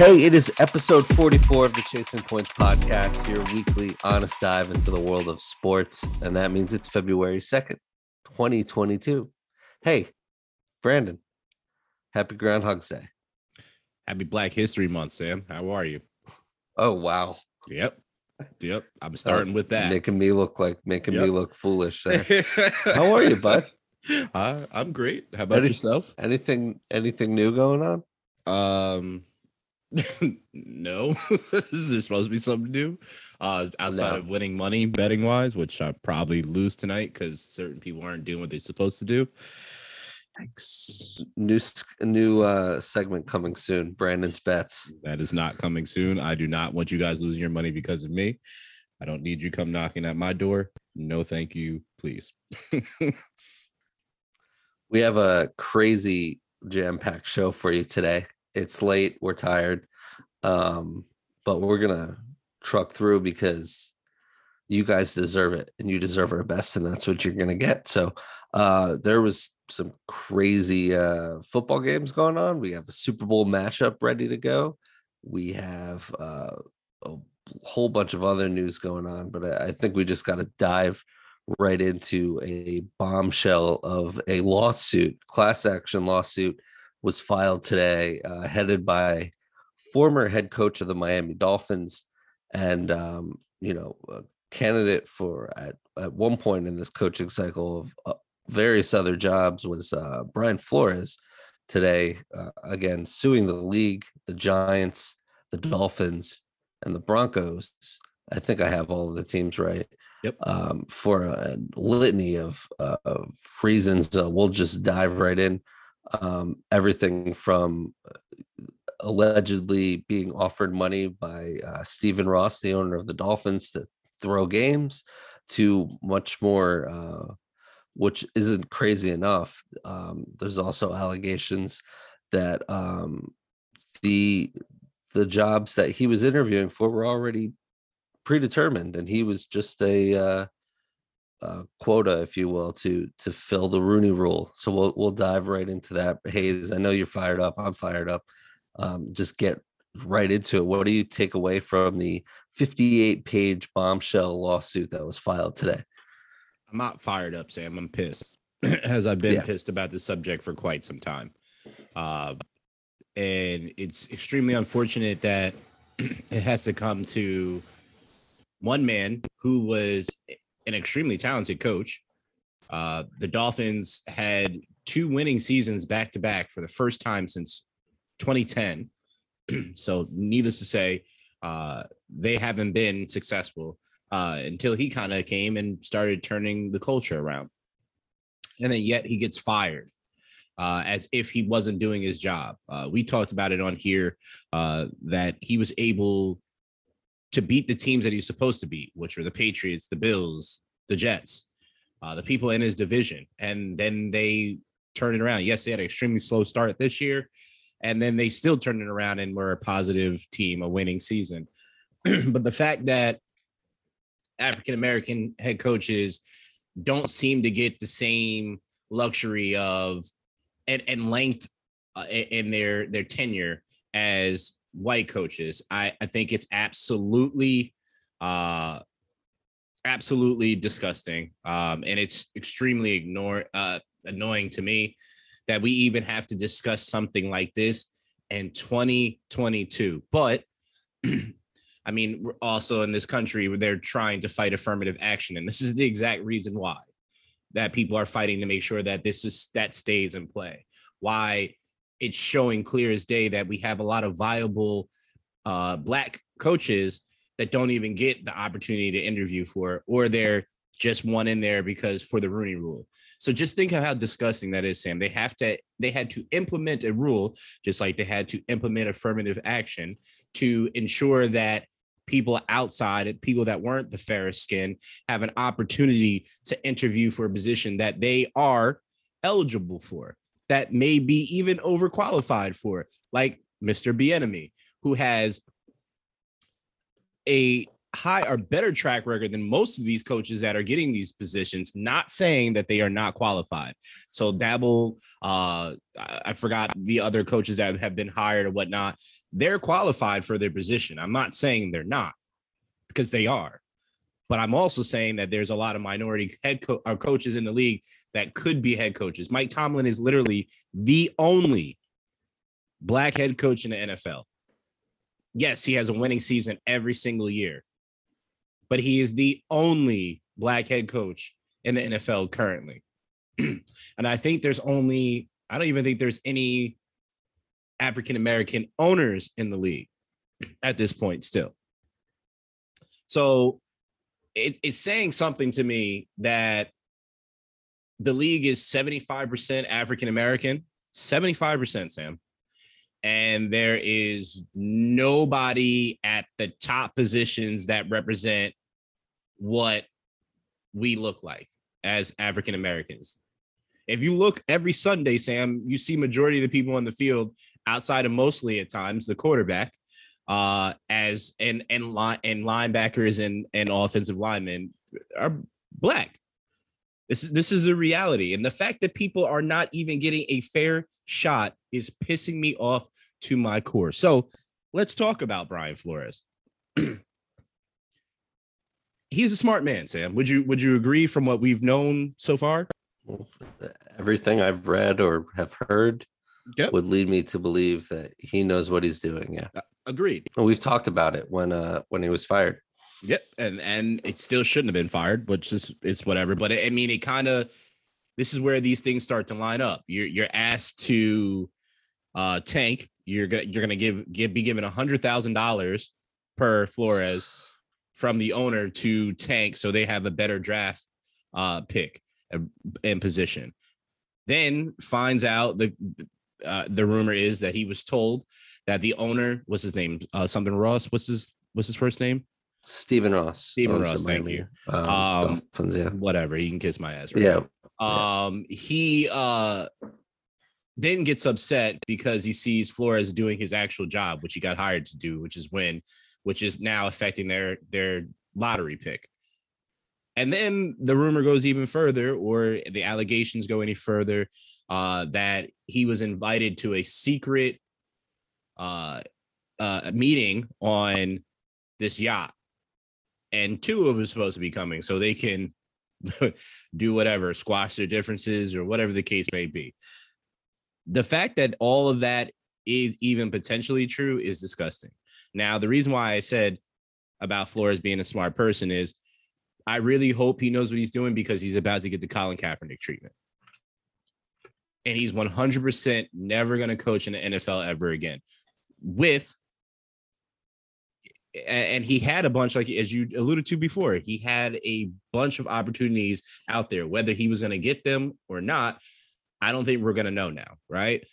Hey, it is episode 44 of the Chasing Points podcast, your weekly honest dive into the world of sports. And that means it's February 2nd, 2022. Hey, Brandon, happy Groundhog's Day. Happy Black History Month, Sam. How are you? Oh, wow. Yep. Yep. I'm starting with that. Making me look like making Yep. me look foolish. there. How are you, bud? Uh, I'm great. How about Any- yourself? Anything anything new going on? Um, no. Is there supposed to be something new? Uh, outside No. of winning money betting wise, which I probably lose tonight because certain people aren't doing what they're supposed to do. Thanks. New new uh segment coming soon. Brandon's bets. That is not coming soon. I do not want you guys losing your money because of me. I don't need you come knocking at my door. No, thank you, please. We have a crazy jam-packed show for you today. It's late, we're tired. Um, but we're gonna truck through because you guys deserve it and you deserve our best, and that's what you're gonna get. So uh there was some crazy uh football games going on. We have a Super Bowl matchup ready to go. We have uh a whole bunch of other news going on, but I, I think we just gotta dive right into a bombshell of a lawsuit, class action lawsuit was filed today, uh, headed by former head coach of the Miami Dolphins and, um, you know, a candidate for at, at one point in this coaching cycle of uh, various other jobs was uh, Brian Flores today, uh, again, suing the league, the Giants, the Dolphins, and the Broncos. I think I have all of the teams right Yep. um, for a litany of, uh, of reasons. Uh, we'll just dive right in. Um, everything from uh, allegedly being offered money by uh, Stephen Ross, the owner of the Dolphins, to throw games, to much more, uh, which isn't crazy enough. Um, there's also allegations that um, the the jobs that he was interviewing for were already predetermined and he was just a uh, uh, quota, if you will, to to fill the Rooney Rule. So we'll we'll dive right into that. Hayes, I know you're fired up. I'm fired up. Um, just get right into it. What do you take away from the 58 page bombshell lawsuit that was filed today? I'm not fired up, Sam. I'm pissed, as I've been Yeah. pissed about this subject for quite some time. Uh, and it's extremely unfortunate that it has to come to one man who was an extremely talented coach. Uh, the Dolphins had two winning seasons back to back for the first time since 2010. so, needless to say, uh, they haven't been successful uh, until he kind of came and started turning the culture around. And then yet he gets fired uh, as if he wasn't doing his job. Uh, we talked about it on here uh, that he was able to beat the teams that he was supposed to beat, which were the Patriots, the Bills, the Jets, uh, the people in his division. And then they turned it around. Yes, they had an extremely slow start this year. And then they still turned it around and were a positive team, a winning season. but the fact that African American head coaches don't seem to get the same luxury of and, and length uh, in their their tenure as white coaches. I, I think it's absolutely uh absolutely disgusting. Um and it's extremely ignore uh annoying to me that we even have to discuss something like this in 2022. But I mean, also in this country they're trying to fight affirmative action, and this is the exact reason why that people are fighting to make sure that this is that stays in play. Why it's showing clear as day that we have a lot of viable uh, black coaches that don't even get the opportunity to interview for, or they're just one in there because for the Rooney Rule. So just think of how disgusting that is, Sam. They have to they had to implement a rule just like they had to implement affirmative action to ensure that people outside people that weren't the fairest skin have an opportunity to interview for a position that they are eligible for that may be even overqualified for like Mr. Bieniemy who has a high or better track record than most of these coaches that are getting these positions, not saying that they are not qualified. So Daboll, uh, I forgot the other coaches that have been hired or whatnot. They're qualified for their position. I'm not saying they're not because they are. But I'm also saying that there's a lot of minority head co- uh, coaches in the league that could be head coaches. Mike Tomlin is literally the only black head coach in the NFL. Yes, he has a winning season every single year but he is the only black head coach in the NFL currently. and I think there's only, I don't even think there's any African American owners in the league at this point still. So it, it's saying something to me that the league is 75% African American, 75%, Sam. And there is nobody at the top positions that represent what we look like as African Americans. If you look every Sunday, Sam, you see majority of the people on the field outside of mostly at times the quarterback, uh, as and and line and linebackers and and offensive linemen are black. This is this is a reality, and the fact that people are not even getting a fair shot is pissing me off to my core. So let's talk about Brian Flores. he's a smart man, Sam. Would you would you agree from what we've known so far? Everything I've read or have heard yep. would lead me to believe that he knows what he's doing. Yeah. Uh, agreed. we've talked about it when uh when he was fired. Yep. And and it still shouldn't have been fired, which is it's whatever. But I mean it kind of this is where these things start to line up. You're you're asked to uh tank. You're gonna you're gonna give give be given a hundred thousand dollars per Flores from the owner to tank so they have a better draft uh, pick and position. Then finds out the uh, the rumor is that he was told that the owner what's his name? Uh, something Ross what's his what's his first name? Stephen Ross. Stephen Ross thank you. um, um Dolphins, yeah. whatever he can kiss my ass right? Yeah. Um he uh then gets upset because he sees Flores doing his actual job which he got hired to do which is win which is now affecting their their lottery pick. And then the rumor goes even further, or the allegations go any further, uh, that he was invited to a secret uh, uh, meeting on this yacht, and two of them supposed to be coming, so they can do whatever, squash their differences or whatever the case may be. The fact that all of that is even potentially true is disgusting. Now, the reason why I said about Flores being a smart person is I really hope he knows what he's doing because he's about to get the Colin Kaepernick treatment. And he's 100% never going to coach in the NFL ever again. With and he had a bunch like as you alluded to before he had a bunch of opportunities out there whether he was going to get them or not i don't think we're going to know now right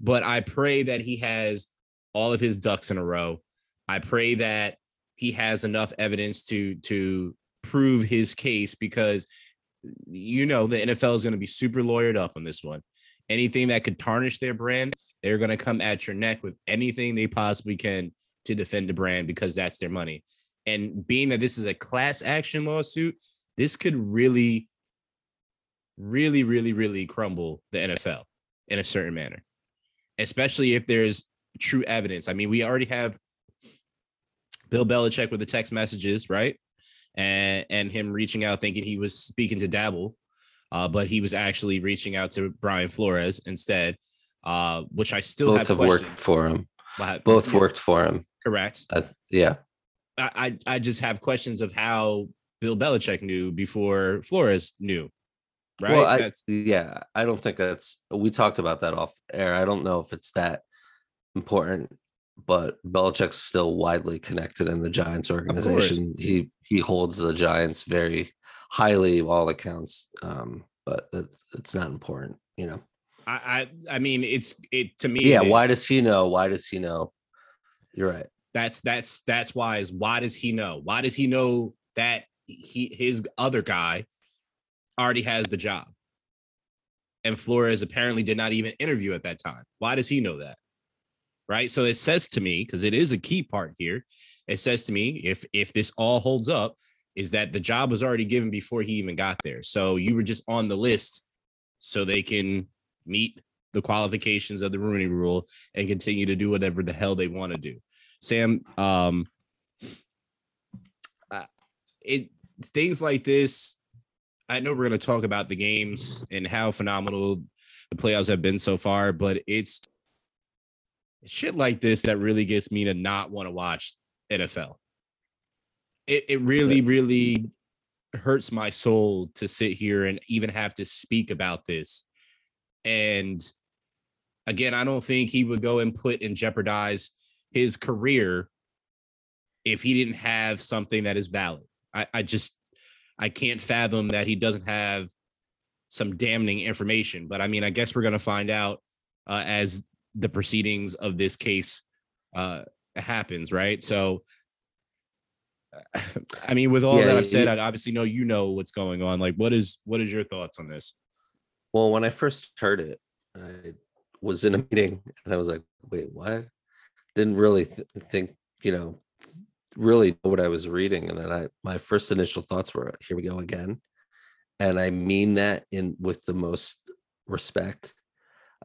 but i pray that he has all of his ducks in a row I pray that he has enough evidence to to prove his case because you know the NFL is going to be super lawyered up on this one. Anything that could tarnish their brand, they're going to come at your neck with anything they possibly can to defend the brand because that's their money. And being that this is a class action lawsuit, this could really, really, really, really crumble the NFL in a certain manner, especially if there's true evidence. I mean, we already have Bill Belichick with the text messages, right? And and him reaching out thinking he was speaking to Daboll, uh, but he was actually reaching out to Brian Flores instead, uh, which I still both have, have worked for him. both yeah. worked for him. Correct. Uh, yeah. I I just have questions of how Bill Belichick knew before Flores knew. Right. Well, I, yeah, I don't think that's. We talked about that off air. I don't know if it's that important but Belichick's still widely connected in the Giants organization. He he holds the Giants very highly, all accounts. Um, but it's, it's not important, you know. I, I I mean, it's it to me. Yeah. It, why does he know? Why does he know? You're right. That's that's that's why is why does he know? Why does he know that he his other guy already has the job? And Flores apparently did not even interview at that time. Why does he know that? Right? So it says to me, because it is a key part here, it says to me if if this all holds up is that the job was already given before he even got there so you were just on the list so they can meet the qualifications of the Rooney Rule and continue to do whatever the hell they want to do. Sam, um, uh, it things like this. I know we're going to talk about the games and how phenomenal the playoffs have been so far, but it's shit like this that really gets me to not want to watch NFL. It it really really hurts my soul to sit here and even have to speak about this. And again, I don't think he would go and put and jeopardize his career if he didn't have something that is valid. I, I just I can't fathom that he doesn't have some damning information. But I mean, I guess we're gonna find out uh, as the proceedings of this case uh, happens, right? So, I mean, with all yeah, that I've said, I obviously know you know what's going on. Like, what is what is your thoughts on this? Well, when I first heard it, I was in a meeting and I was like, wait, what? Didn't really th- think, you know, really know what I was reading. And then I, my first initial thoughts were, here we go again. And I mean that in with the most respect.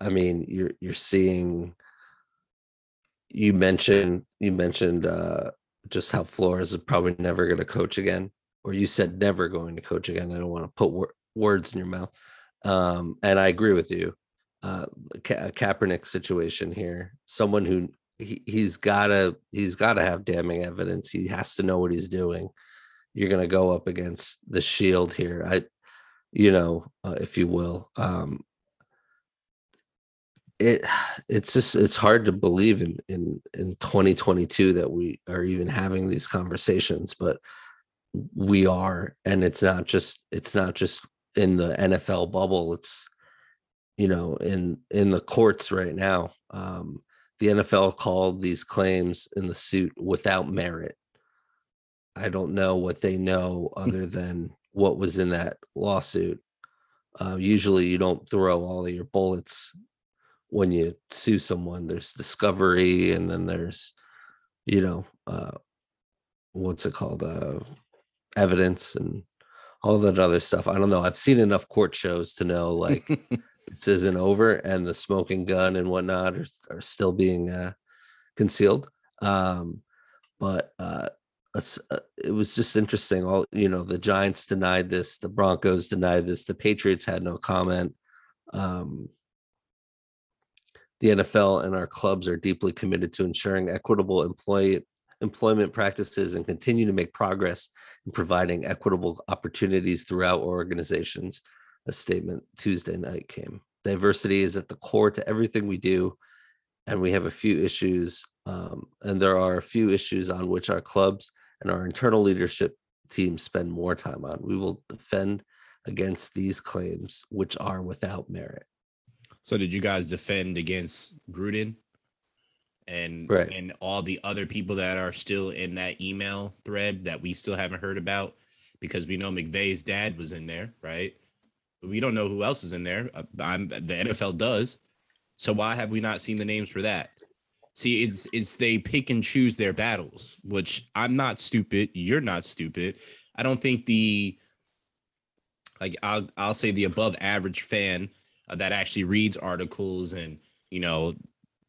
I mean, you're, you're seeing, you mentioned, you mentioned, uh, just how Flores is probably never going to coach again, or you said never going to coach again. I don't want to put wor- words in your mouth. Um, and I agree with you uh, Ka- Kaepernick situation here. Someone who he, he's gotta he's gotta have damning evidence. He has to know what he's doing. You're gonna go up against the shield here. I, you know, uh, if you will. Um, it it's just it's hard to believe in in in 2022 that we are even having these conversations, but we are, and it's not just it's not just in the NFL bubble. It's you know in in the courts right now um the nfl called these claims in the suit without merit i don't know what they know hmm. other than what was in that lawsuit uh, usually you don't throw all of your bullets when you sue someone there's discovery and then there's you know uh, what's it called uh, evidence and all that other stuff i don't know i've seen enough court shows to know like this isn't over and the smoking gun and whatnot are, are still being uh, concealed. Um, but uh, uh, it was just interesting. All you know, the Giants denied this, the Broncos denied this, the Patriots had no comment. Um, the NFL and our clubs are deeply committed to ensuring equitable employee employment practices and continue to make progress in providing equitable opportunities throughout organizations a statement Tuesday night came. Diversity is at the core to everything we do, and we have a few issues, um, and there are a few issues on which our clubs and our internal leadership team spend more time on. We will defend against these claims, which are without merit. So, did you guys defend against Gruden and right. and all the other people that are still in that email thread that we still haven't heard about? Because we know McVay's dad was in there, right? We don't know who else is in there. Uh, I'm, the NFL does. So why have we not seen the names for that? See, it's it's they pick and choose their battles, which I'm not stupid. You're not stupid. I don't think the like I'll I'll say the above average fan that actually reads articles and you know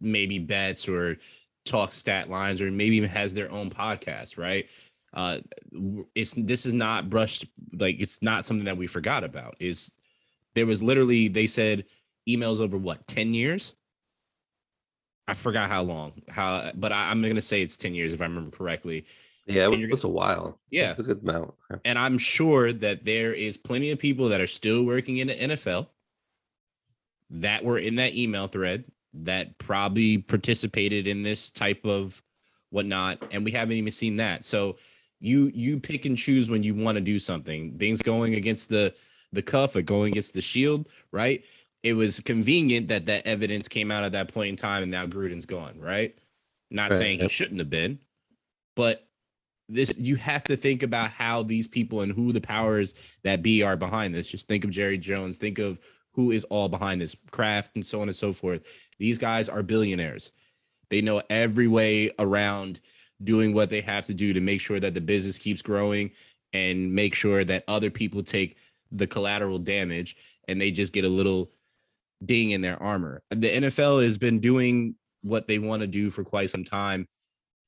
maybe bets or talks stat lines or maybe even has their own podcast, right? Uh, it's this is not brushed like it's not something that we forgot about. Is there was literally they said emails over what 10 years? I forgot how long how but I, am gonna say it's 10 years if i remember correctly. Yeah it was a while. Yeah. a good amount. And i'm sure that there is plenty of people that are still working in the nfl that were in that email thread that probably participated in this type of whatnot and we haven't even seen that so you you pick and choose when you want to do something things going against the the cuff or going against the shield, right? It was convenient that that evidence came out at that point in time, and now Gruden's gone, right? Not right. saying he shouldn't have been, but this you have to think about how these people and who the powers that be are behind this. Just think of Jerry Jones. Think of who is all behind this craft and so on and so forth. These guys are billionaires. They know every way around doing what they have to do to make sure that the business keeps growing and make sure that other people take the collateral damage and they just get a little ding in their armor. The NFL has been doing what they want to do for quite some time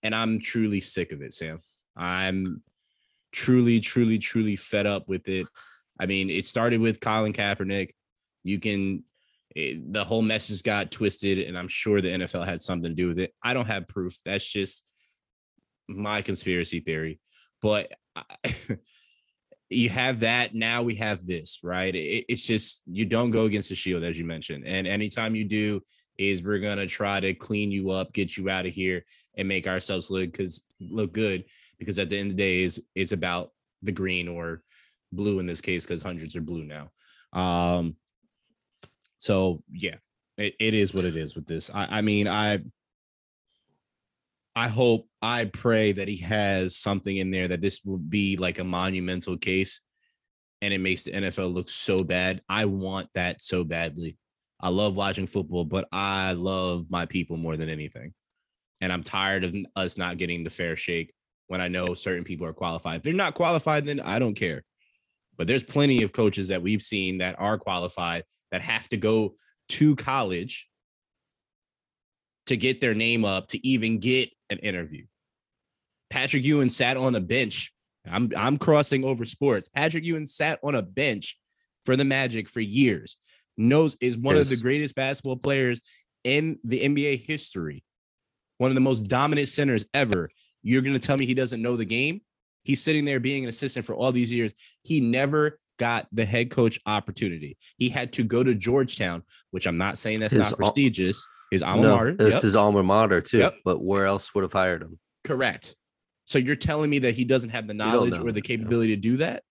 and I'm truly sick of it, Sam. I'm truly truly truly fed up with it. I mean, it started with Colin Kaepernick. You can it, the whole message got twisted and I'm sure the NFL had something to do with it. I don't have proof. That's just my conspiracy theory. But I, you have that. Now we have this, right? It, it's just you don't go against the shield, as you mentioned. And anytime you do, is we're gonna try to clean you up, get you out of here, and make ourselves look because look good. Because at the end of the day, is it's about the green or blue in this case, because hundreds are blue now. Um, so yeah, it, it is what it is with this. I, I mean, I I hope, I pray that he has something in there that this will be like a monumental case and it makes the NFL look so bad. I want that so badly. I love watching football, but I love my people more than anything. And I'm tired of us not getting the fair shake when I know certain people are qualified. If they're not qualified, then I don't care. But there's plenty of coaches that we've seen that are qualified that have to go to college to get their name up to even get an interview. Patrick Ewing sat on a bench. I'm I'm crossing over sports. Patrick Ewing sat on a bench for the Magic for years. Knows is one yes. of the greatest basketball players in the NBA history. One of the most dominant centers ever. You're going to tell me he doesn't know the game? He's sitting there being an assistant for all these years. He never got the head coach opportunity. He had to go to Georgetown, which I'm not saying that's his not prestigious. His alma no, mater. It's yep. his alma mater too. Yep. But where else would have hired him? Correct. So you're telling me that he doesn't have the knowledge or the capability to do that?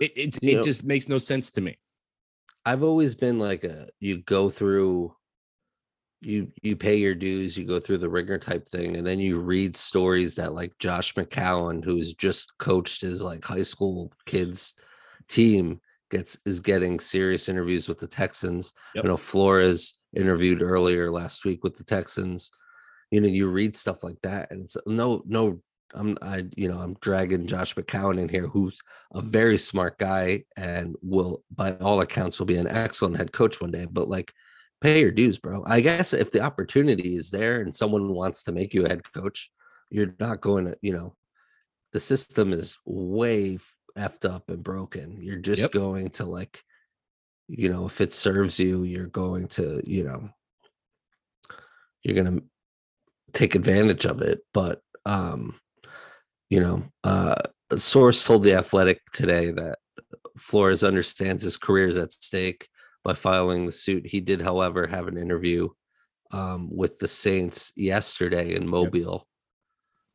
It it, it know, just makes no sense to me. I've always been like a you go through you you pay your dues, you go through the ringer type thing, and then you read stories that like Josh McCown, who's just coached his like high school kids team, gets is getting serious interviews with the Texans. Yep. You know, Flores interviewed earlier last week with the Texans. You know, you read stuff like that, and it's no, no. I'm, I, you know, I'm dragging Josh McCown in here, who's a very smart guy and will, by all accounts, will be an excellent head coach one day. But like, pay your dues, bro. I guess if the opportunity is there and someone wants to make you a head coach, you're not going to, you know, the system is way effed up and broken. You're just yep. going to like you know if it serves you you're going to you know you're going to take advantage of it but um you know uh a source told the athletic today that flores understands his career is at stake by filing the suit he did however have an interview um with the saints yesterday in mobile yep.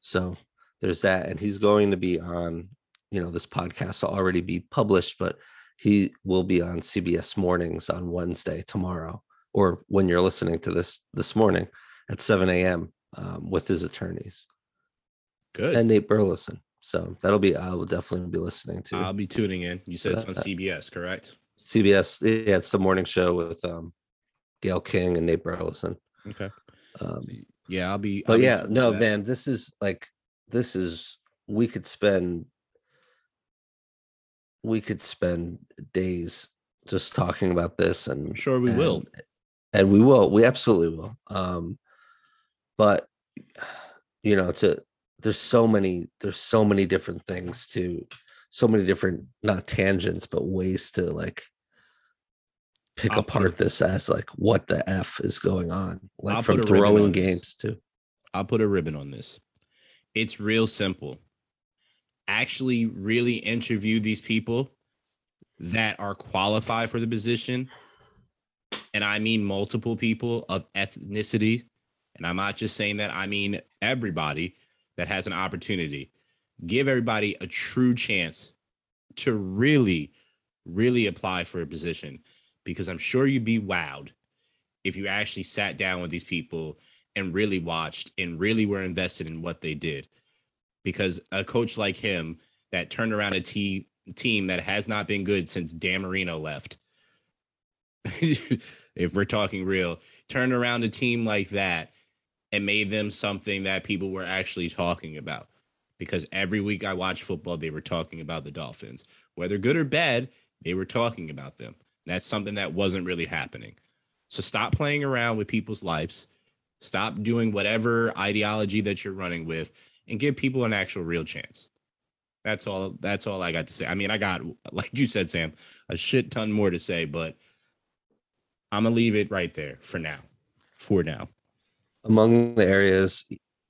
so there's that and he's going to be on you know this podcast will already be published but he will be on CBS mornings on Wednesday tomorrow, or when you're listening to this this morning at 7 a.m. Um, with his attorneys. Good. And Nate Burleson. So that'll be I will definitely be listening to. I'll be tuning in. You said it's on CBS, correct? CBS. Yeah, it's the morning show with um Gayle King and Nate Burleson. Okay. Um, yeah, I'll be. But I'll yeah, no, man, this is like this is we could spend we could spend days just talking about this and I'm sure we and, will and we will we absolutely will um but you know to there's so many there's so many different things to so many different not tangents but ways to like pick I'll apart this as like what the f is going on like I'll from throwing games to I'll put a ribbon on this. It's real simple. Actually really interview these people that are qualified for the position, and I mean multiple people of ethnicity, and I'm not just saying that, I mean everybody that has an opportunity. Give everybody a true chance to really, really apply for a position because I'm sure you'd be wowed if you actually sat down with these people and really watched and really were invested in what they did because a coach like him that turned around a team team that has not been good since Dan Marino left. if we're talking real, turn around a team like that and made them something that people were actually talking about. Because every week I watched football, they were talking about the Dolphins. Whether good or bad, they were talking about them. That's something that wasn't really happening. So stop playing around with people's lives. Stop doing whatever ideology that you're running with and give people an actual real chance. That's all that's all I got to say. I mean, I got like you said Sam, a shit ton more to say, but I'm to leave it right there for now. For now. Among the areas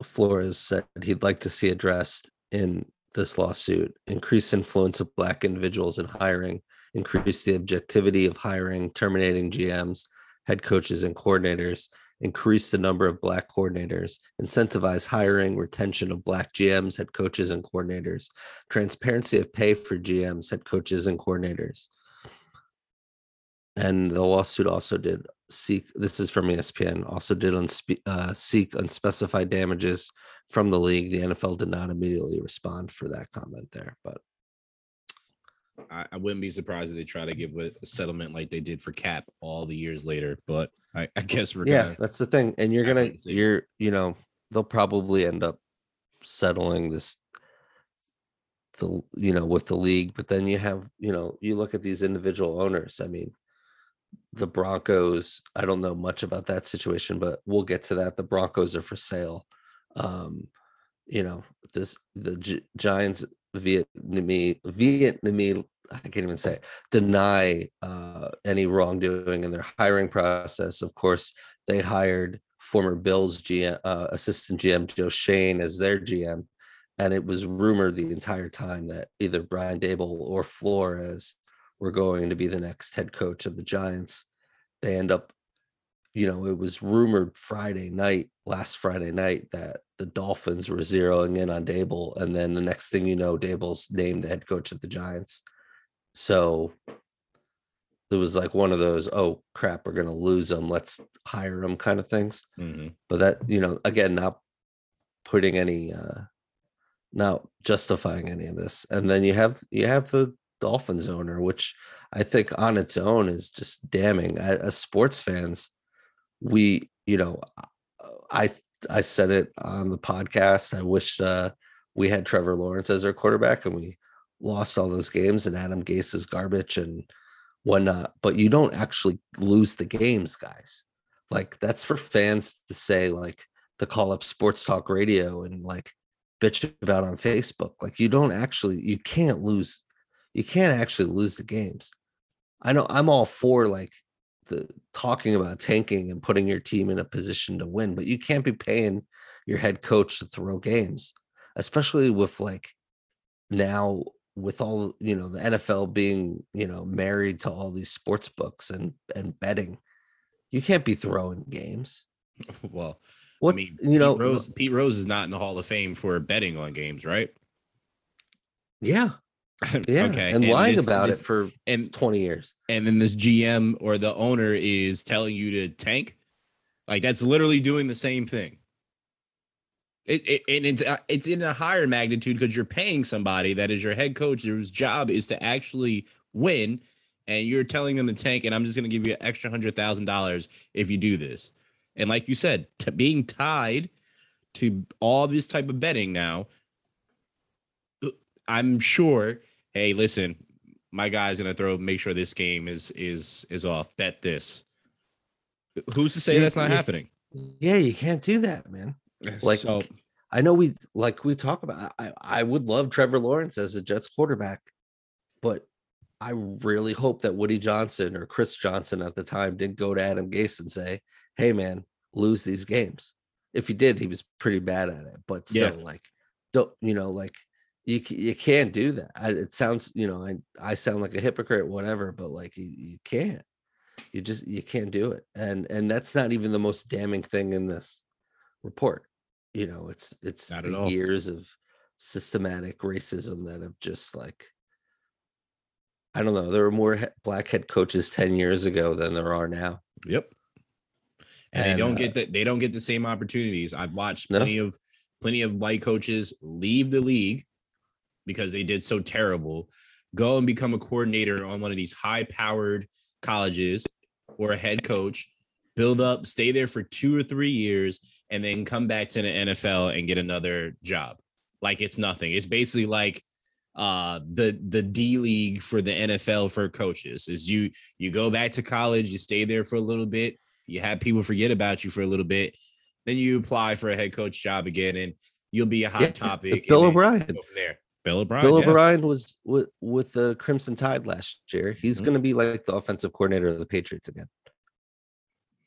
Flores said he'd like to see addressed in this lawsuit, increased influence of black individuals in hiring, increase the objectivity of hiring, terminating GMs, head coaches, and coordinators, increase the number of black coordinators, incentivize hiring, retention of black GMs, head coaches, and coordinators, transparency of pay for GMs, head coaches, and coordinators. And the lawsuit also did seek, this is from ESPN, also did unspe- uh, seek unspecified damages from the league. The NFL did not immediately respond for that comment there, but I, I wouldn't be surprised if they try to give a settlement like they did for Cap all the years later. But I, I guess we're yeah, gonna that's the thing. And you're gonna, you're, you know, they'll probably end up settling this, the, you know, with the league. But then you have, you know, you look at these individual owners. I mean, the Broncos, I don't know much about that situation, but we'll get to that. The Broncos are for sale. Um, you know, this the Gi- Giants Vietnamese Vietnamese I can't even say deny uh, any wrongdoing in their hiring process. Of course, they hired former Bills GM, uh, assistant GM Joe Schoen as their GM, and it was rumored the entire time that either Brian Daboll or Flores were going to be the next head coach of the Giants. They end up, you know, it was rumored Friday night, last Friday night, that the Dolphins were zeroing in on Daboll, and then the next thing you know, Daboll's named the head coach of the Giants. So it was like one of those, oh crap, we're gonna lose them. Let's hire them kind of things. Mhm. But that, you know, again, not putting any uh not justifying any of this. And then you have you have the Dolphins owner, which I think on its own is just damning. As sports fans, we, you know, I I said it on the podcast. I wish uh, we had Trevor Lawrence as our quarterback, and we lost all those games, and Adam Gase is garbage and whatnot. But you don't actually lose the games, guys. Like that's for fans to say, like to call up sports talk radio and like bitch about on Facebook. Like you don't actually, you can't lose, you can't actually lose the games. I know I'm all for like the talking about tanking and putting your team in a position to win, but you can't be paying your head coach to throw games, especially with like now with all you know the NFL being you know married to all these sports books and and betting. You can't be throwing games. Well, What I mean, you know? Pete Rose, Pete Rose is not in the Hall of Fame for betting on games, right? Yeah, yeah, okay. and, lying this- about this- it for and twenty years. and then this GM or the owner is telling you to tank, like that's literally doing the same thing. It, it and it's uh, it's in a higher magnitude because you're paying somebody that is your head coach whose job is to actually win, and you're telling them to tank. And I'm just going to give you an extra hundred thousand dollars if you do this. And like you said, to being tied to all this type of betting now, I'm sure. Hey, listen, my guy's gonna throw make sure this game is is is off bet this who's to say Yeah, that's not yeah. happening Yeah, you can't do that, man. Like so I know we like we talk about. I I would love Trevor Lawrence as a Jets quarterback, but I really hope that Woody Johnson or Chris Johnson at the time didn't go to Adam Gase and say, "Hey, man, lose these games." If he did, he was pretty bad at it. But still, Yeah. like, don't you know, like you you can't do that. I, it sounds, you know, I I sound like a hypocrite, whatever, but like you, you can't. You just you can't do it, and and that's not even the most damning thing in this report. You know, it's it's Not at the all. years of systematic racism that have just like I don't know. There were more he- black head coaches ten years ago than there are now. Yep. And, And, they don't uh, get the they don't get the same opportunities. I've watched No. plenty of plenty of white coaches leave the league because they did so terrible, go and become a coordinator on one of these high powered colleges or a head coach, build up, stay there for two or three years, and then come back to the NFL and get another job. Like it's nothing. It's basically like uh the the D league for the NFL for coaches is you you go back to college, you stay there for a little bit, you have people forget about you for a little bit, then you apply for a head coach job again, and you'll be a hot Yeah, topic. Bill O'Brien. from there. Bill O'Brien. Bill yeah. O'Brien was with with the Crimson Tide last year. He's Mhm. going to be like the offensive coordinator of the Patriots again.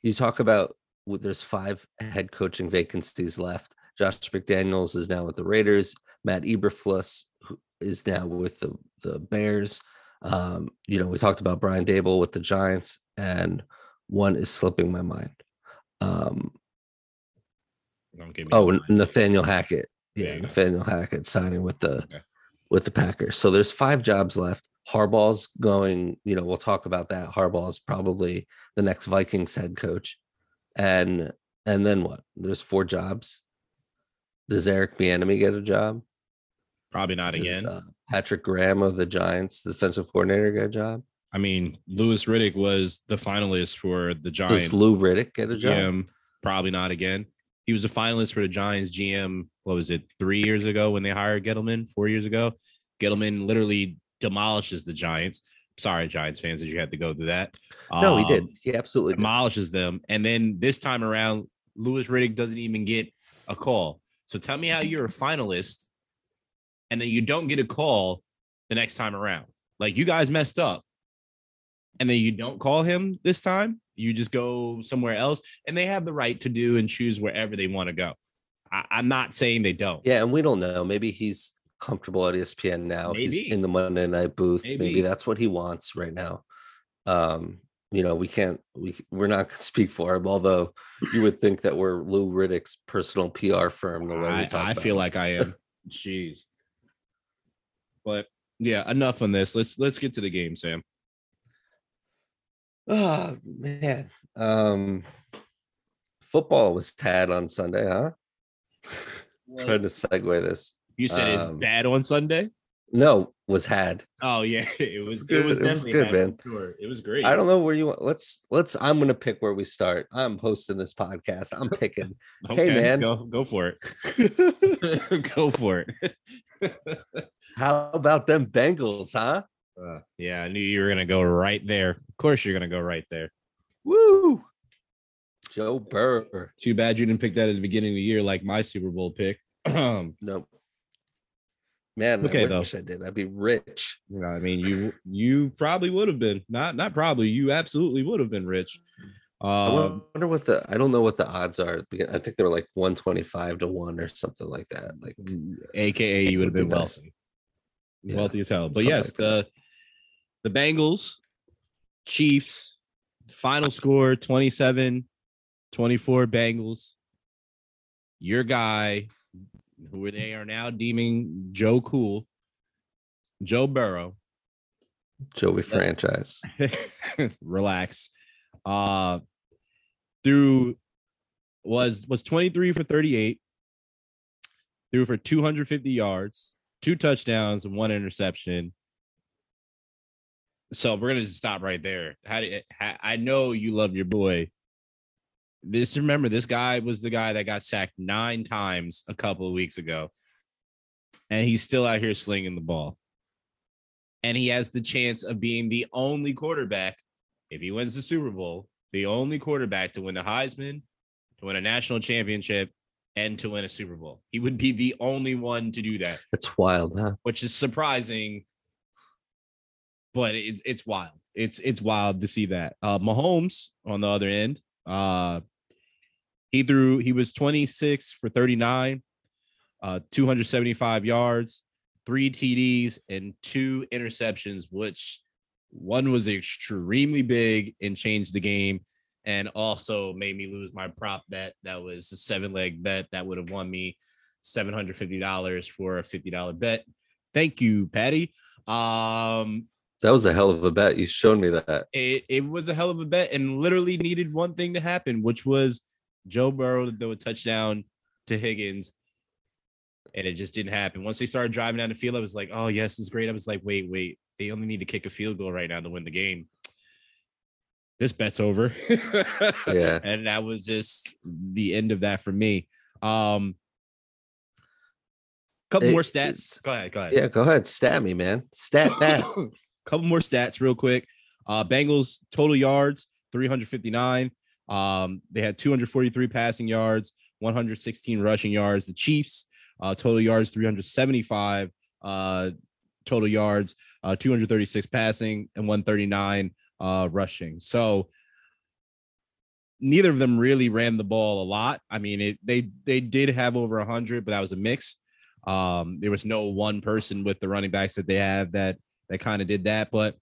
You talk about w- there's five head coaching vacancies left. Josh McDaniels is now with the Raiders. Matt Eberflus is now with the the Bears. Um, you know, we talked about Brian Daboll with the Giants, and one is slipping my mind. Um, Don't give me Oh. Nathaniel Hackett. Yeah. Nathaniel Hackett signing with the Okay. With the Packers. So there's five jobs left. Harbaugh's going, you know, we'll talk about that. Harbaugh's probably the next Vikings head coach. And and then what? There's four jobs. Does Eric Bieniemy get a job? probably not Does, again. uh, Patrick Graham of the Giants, the defensive coordinator, get a job? I mean, Louis Riddick was the finalist for the Giants. Does Lou Riddick get a job? GM, probably not again. He was a finalist for the Giants GM. What was it? Three years ago when they hired Gettleman. Four years ago, Gettleman literally demolishes the Giants. Sorry, Giants fans, that you had to go through that. No, he did. Um, He absolutely did. demolishes them, and then this time around, Louis Riddick doesn't even get a call. So tell me how you're a finalist, and then you don't get a call the next time around. Like you guys messed up, and then you don't call him this time. You just go somewhere else, and they have the right to do and choose wherever they want to go. I, I'm not saying they don't. Yeah, and we don't know. Maybe he's comfortable at ESPN now. He's Maybe. in the Monday night booth. Maybe. Maybe. that's what he wants right now. Um, you know, we can't we we're not gonna speak for him, although you would think that we're Lou Riddick's personal PR firm the way we I, talk I feel him. like I am. Jeez. But yeah, enough on this. Let's let's get to the game, Sam. oh man. Um football was tad on Sunday, huh? Trying to segue this. You said it's Um, bad on Sunday. No, was had. Oh yeah, it was. good. It was It was definitely good, bad, man. for Sure, it was great. I don't know where you want. Let's let's. I'm gonna pick where we start. I'm hosting this podcast. I'm picking. hey, man. go go for it. go for it. How about them Bengals, huh? Uh, yeah, I knew you were gonna go right there. Of course, you're gonna go right there. Woo! Joe Burr. Too bad you didn't pick that at the beginning of the year, like my Super Bowl pick. you No. Man, Okay, I though. I did. I'd be rich. You know, I mean, you you probably would have been not not probably. You absolutely would have been rich. I Um, wonder what the I don't know what the odds are. I think they were like 125 to 1 or something like that. Like aka you would have been wealthy, Yeah, wealthy as hell. But something yes, like that. the the Bengals, Chiefs, final score 27 24 Bengals. Your guy, who they are now deeming Joe Cool, Joe Burrow. Joey franchise. relax. Uh through was was 23 for 38, threw for 250 yards, two touchdowns, and one interception. So we're gonna just stop right there. How do you, I know you love your boy? This remember this guy was the guy that got sacked nine times a couple of weeks ago, and he's still out here slinging the ball and he has the chance of being the only quarterback if he wins the Super Bowl, the only quarterback to win the Heisman, to win a national championship, and to win a Super Bowl. He would be the only one to do that, That's wild, huh? which is surprising, but it's it's wild. It's it's wild to see that. Uh Mahomes on the other end, uh he threw he was 26 for 39, uh 275 yards, three TDs and two interceptions, which one was extremely big and changed the game, and also made me lose my prop bet. That was a seven leg bet that would have won me $750 for a $50 bet. Thank you, Patty. Um, That was a hell of a bet. You showed me that. it, it was a hell of a bet and literally needed one thing to happen, which was Joe Burrow to throw a touchdown to Higgins. And it just didn't happen. Once they started driving down the field, I was like, oh, yes, it's great. I was like, wait, wait. They only need to kick a field goal right now to win the game. this bet's over. Yeah. And that was just the end of that for me. Um couple It- more stats. Go ahead, go ahead. Yeah, go ahead. Stat me, man. Stat that. couple more stats real quick. Uh Bengals total yards 359. Um they had 243 passing yards, 116 rushing yards. The Chiefs uh total yards 375 uh total yards, uh 236 passing and 139 uh rushing. So neither of them really ran the ball a lot. I mean, it they they did have over 100, but that was a mix. Um, there was no one person with the running backs that they have that that kind of did that. But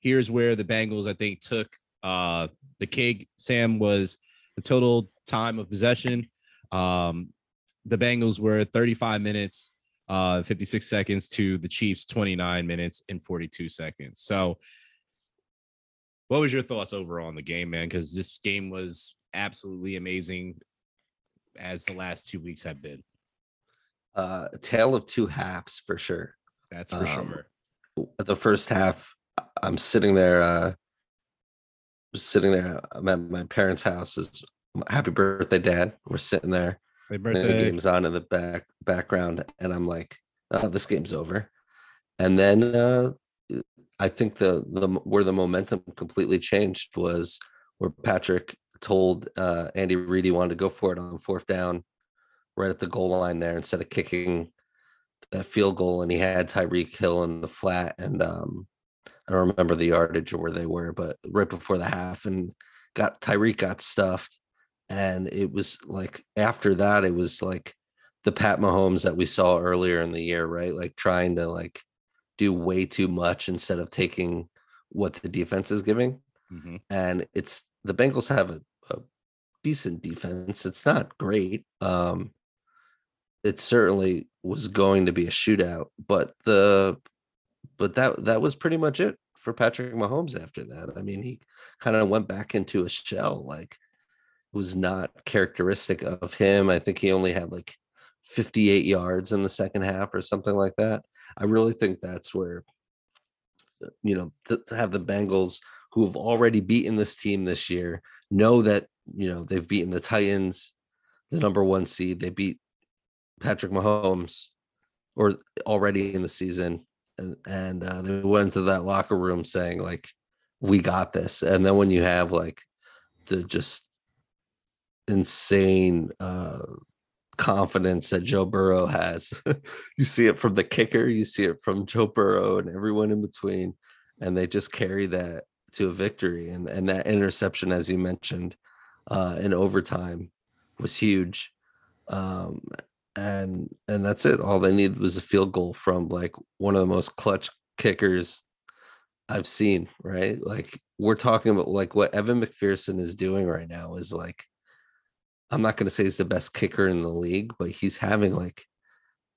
here's where the Bengals, I think, took uh the cake. Sam was the total time of possession. Um, the Bengals were 35 minutes, uh, 56 seconds to the Chiefs 29 minutes and 42 seconds. So, what was your thoughts overall on the game, man? Because this game was absolutely amazing, as the last two weeks have been. Uh, a tale of two halves for sure. That's for Um, sure. the first half i'm sitting there uh sitting there i'm at my parents house is happy birthday dad we're sitting there Happy and the birthday. game's on in the back background and i'm like oh this game's over and then uh i think the the where the momentum completely changed was where patrick told uh andy reid he wanted to go for it on fourth down right at the goal line there instead of kicking a field goal and he had Tyreek Hill in the flat and um I don't remember the yardage or where they were, but right before the half and got Tyreek got stuffed. And it was like after that, it was like the Pat Mahomes that we saw earlier in the year, right? Like trying to like do way too much instead of taking what the defense is giving. Mhm. And it's the Bengals have a, a decent defense. It's not great. Um it certainly was going to be a shootout, but the but that that was pretty much it for Patrick Mahomes after that. I mean, he kind of went back into a shell like it was not characteristic of him. I think he only had like 58 yards in the second half or something like that. I really think that's where uh, you know to, to have the Bengals who have already beaten this team this year know that you know they've beaten the Titans, the number one seed. They beat Patrick Mahomes or already in the season and, uh, they went into that locker room saying like we got this. And then when you have like the just insane uh confidence that Joe Burrow has you see it from the kicker you see it from Joe Burrow and everyone in between and they just carry that to a victory. And and that interception as you mentioned uh in overtime was huge. Um and and that's it. All they needed was a field goal from like one of the most clutch kickers i've seen right? Like we're talking about like what evan mcpherson is doing right now is like i'm not going to say he's the best kicker in the league but he's having like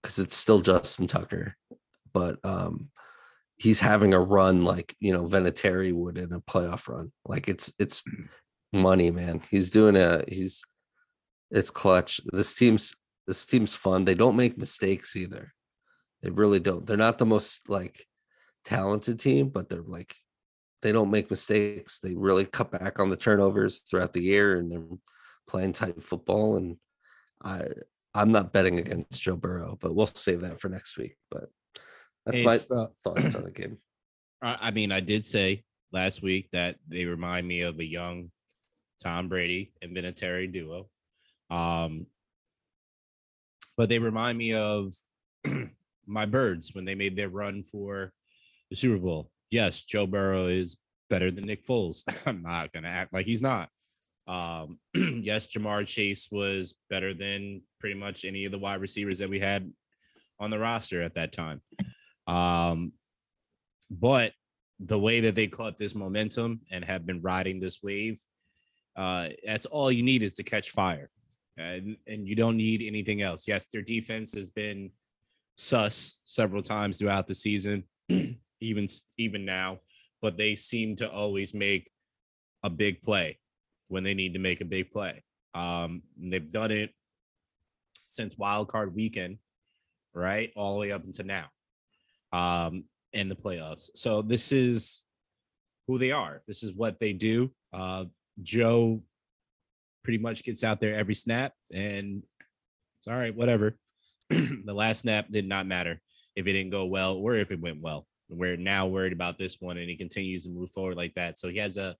because it's still justin tucker but um he's having a run like you know Vinatieri would in a playoff run. Like it's it's money man. He's doing a he's it's clutch. This team's this team's fun. They don't make mistakes either. They really don't. They're not the most like talented team, but they're like they don't make mistakes. They really cut back on the turnovers throughout the year and they're playing tight football. And I I'm not betting against Joe Burrow, but we'll save that for next week. But that's It's, my uh, thoughts on the game. I, I mean, I did say last week that they remind me of a young Tom Brady and Vinatieri duo. Um, but they remind me of my birds when they made their run for the Super Bowl. Yes, Joe Burrow is better than Nick Foles. I'm not gonna act like he's not. Um, yes, Ja'Marr Chase was better than pretty much any of the wide receivers that we had on the roster at that time. Um, but the way that they caught this momentum and have been riding this wave, uh, that's all you need is to catch fire, and and you don't need anything else. Yes, their defense has been sus several times throughout the season, even even now, but they seem to always make a big play when they need to make a big play. Um, they've done it since wild card weekend, right, all the way up until now, um, in the playoffs. So this is who they are. This is what they do. Uh, Joe pretty much gets out there every snap, and it's all right, whatever. the last snap did not matter if it didn't go well or if it went well. We're now worried about this one, and he continues to move forward like that. So he has a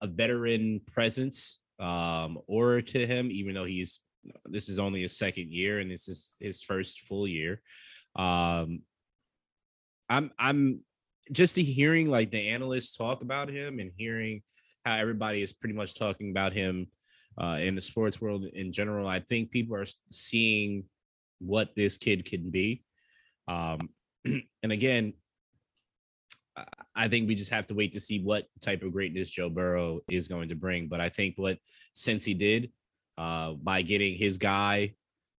a veteran presence um, or to him, even though he's this is only his second year and this is his first full year. Um, I'm I'm just hearing like the analysts talk about him and hearing how everybody is pretty much talking about him uh, in the sports world in general. I think people are seeing what this kid can be. Um, and again, I think we just have to wait to see what type of greatness Joe Burrow is going to bring. But I think what since he did uh, by getting his guy,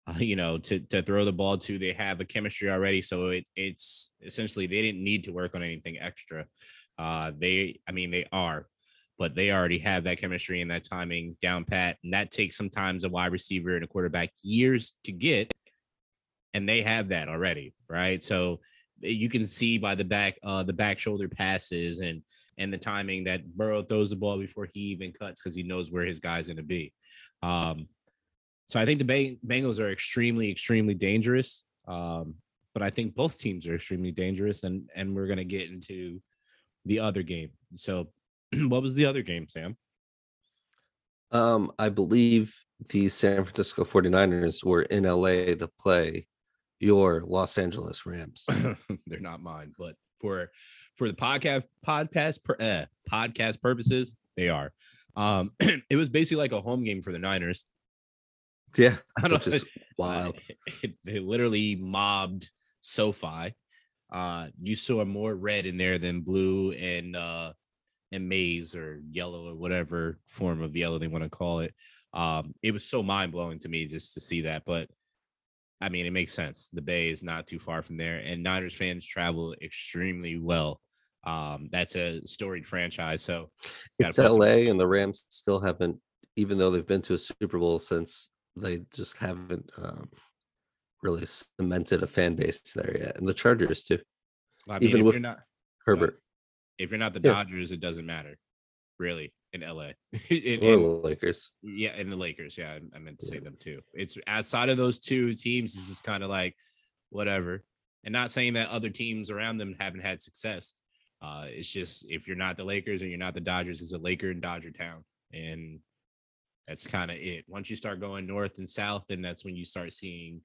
uh, you know, to to throw the ball to, they have a chemistry already. So it, it's essentially they didn't need to work on anything extra. Uh, they, I mean, they are, but they already have that chemistry and that timing down pat, and that takes sometimes a wide receiver and a quarterback years to get, and they have that already, right? So you can see by the back uh the back shoulder passes and and the timing that Burrow throws the ball before he even cuts because he knows where his guy's going to be. Um, so I think the Bengals are extremely extremely dangerous. Um, but I think both teams are extremely dangerous, and and we're going to get into the other game. So, what was the other game, Sam? Um, I believe the San Francisco 49ers were in LA to play your Los Angeles Rams. They're not mine, but for for the podcast podcast per, uh, podcast purposes, they are. Um, it was basically like a home game for the Niners. Yeah, I don't know. Wild. they literally mobbed SoFi. Uh, you saw more red in there than blue and uh, and maize or yellow or whatever form of yellow they want to call it. Um, it was so mind blowing to me just to see that, but I mean, it makes sense. The Bay is not too far from there, and Niners fans travel extremely well. Um, that's a storied franchise. So it's LA, and the Rams still haven't, even though they've been to a Super Bowl since, they just haven't um, really cemented a fan base there yet, and the Chargers too. I mean, even with not, Herbert. If you're not the Dodgers, it doesn't matter, really in LA. in, or the Lakers. Yeah, in the Lakers. Yeah, I meant to say them too. It's outside of those two teams, this is kind of like whatever. And not saying that other teams around them haven't had success. Uh, it's just if you're not the Lakers and you're not the Dodgers, it's a Laker and Dodger town. And that's kind of it. Once you start going north and south, then that's when you start seeing,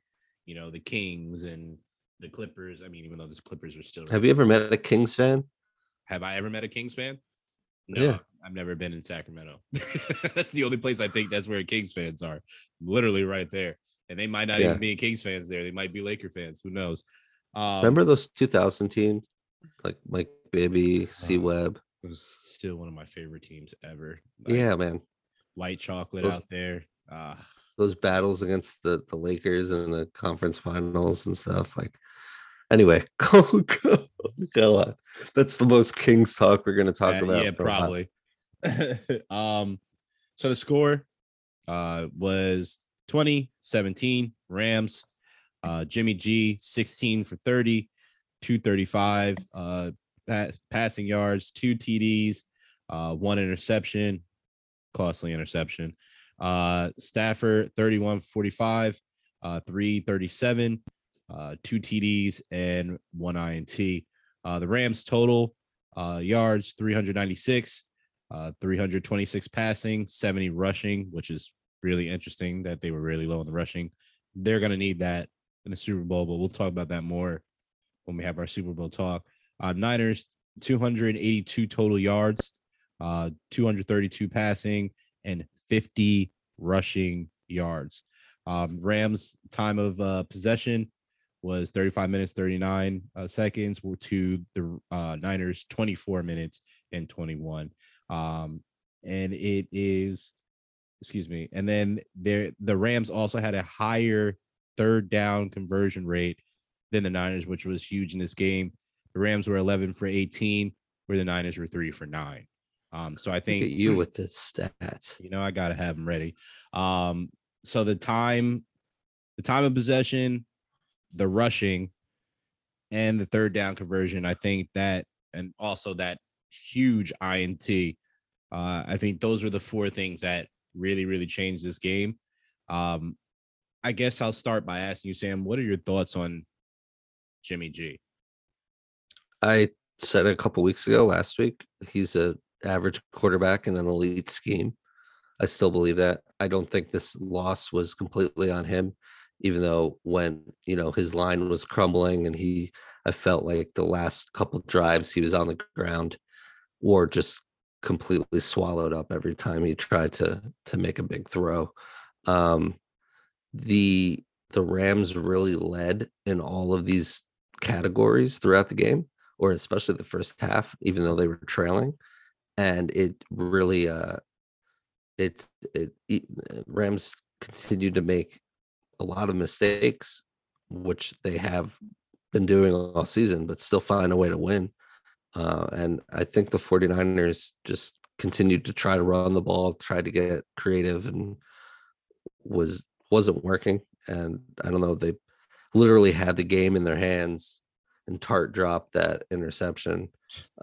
you know, the Kings and the Clippers. I mean, even though the Clippers are still. Have you ever met a Kings fan? Have I ever met a Kings fan? No, yeah. I've never been in Sacramento. that's the only place I think that's where Kings fans are. Literally right there. And they might not yeah. even be Kings fans there. They might be Laker fans. Who knows? Um, Remember those 2000 team? Like Mike Bibby, C Webb. It was still one of my favorite teams ever. Like, yeah, man. White chocolate those, out there. Uh, those battles against the, the Lakers in the conference finals and stuff. Like, anyway, go, go, go on. That's the most Kings talk we're going to talk uh, about. Yeah, probably. um, so the score uh, was 20 17 Rams. Uh, Jimmy G 16 for 30, 235 uh, pass, passing yards, two TDs, uh, one interception, costly interception. Uh, Stafford 31 45, uh, 337, uh, two TDs, and one INT. Uh, the Rams total uh, yards 396, uh, 326 passing, 70 rushing, which is really interesting that they were really low in the rushing. They're going to need that in the Super Bowl, but we'll talk about that more when we have our Super Bowl talk. Uh, Niners, 282 total yards, uh, 232 passing, and 50 rushing yards. Um, Rams' time of uh, possession was 35 minutes 39 uh, seconds to the uh, Niners 24 minutes and 21 um, and it is, excuse me, and then there the Rams also had a higher third down conversion rate than the Niners, which was huge in this game. The Rams were 11 for 18, where the Niners were three for nine. Um, so I think you with the stats. You know, I gotta have them ready. Um, so the time, the time of possession, the rushing, and the third down conversion, I think that, and also that huge INT. Uh, I think those were the four things that really, really changed this game. Um, I guess I'll start by asking you, Sam, what are your thoughts on Jimmy G? I said a couple weeks ago, last week, he's a average quarterback in an elite scheme. I still believe that. I don't think this loss was completely on him, even though when you know his line was crumbling and he, I felt like the last couple drives he was on the ground, or just completely swallowed up every time he tried to to make a big throw. Um, the the Rams really led in all of these categories throughout the game, or especially the first half, even though they were trailing, and it really uh it, it, it Rams continued to make a lot of mistakes, which they have been doing all season, but still find a way to win. Uh, and I think the 49ers just continued to try to run the ball, tried to get creative and was wasn't working. And I don't know, they literally had the game in their hands and Tartt dropped that interception.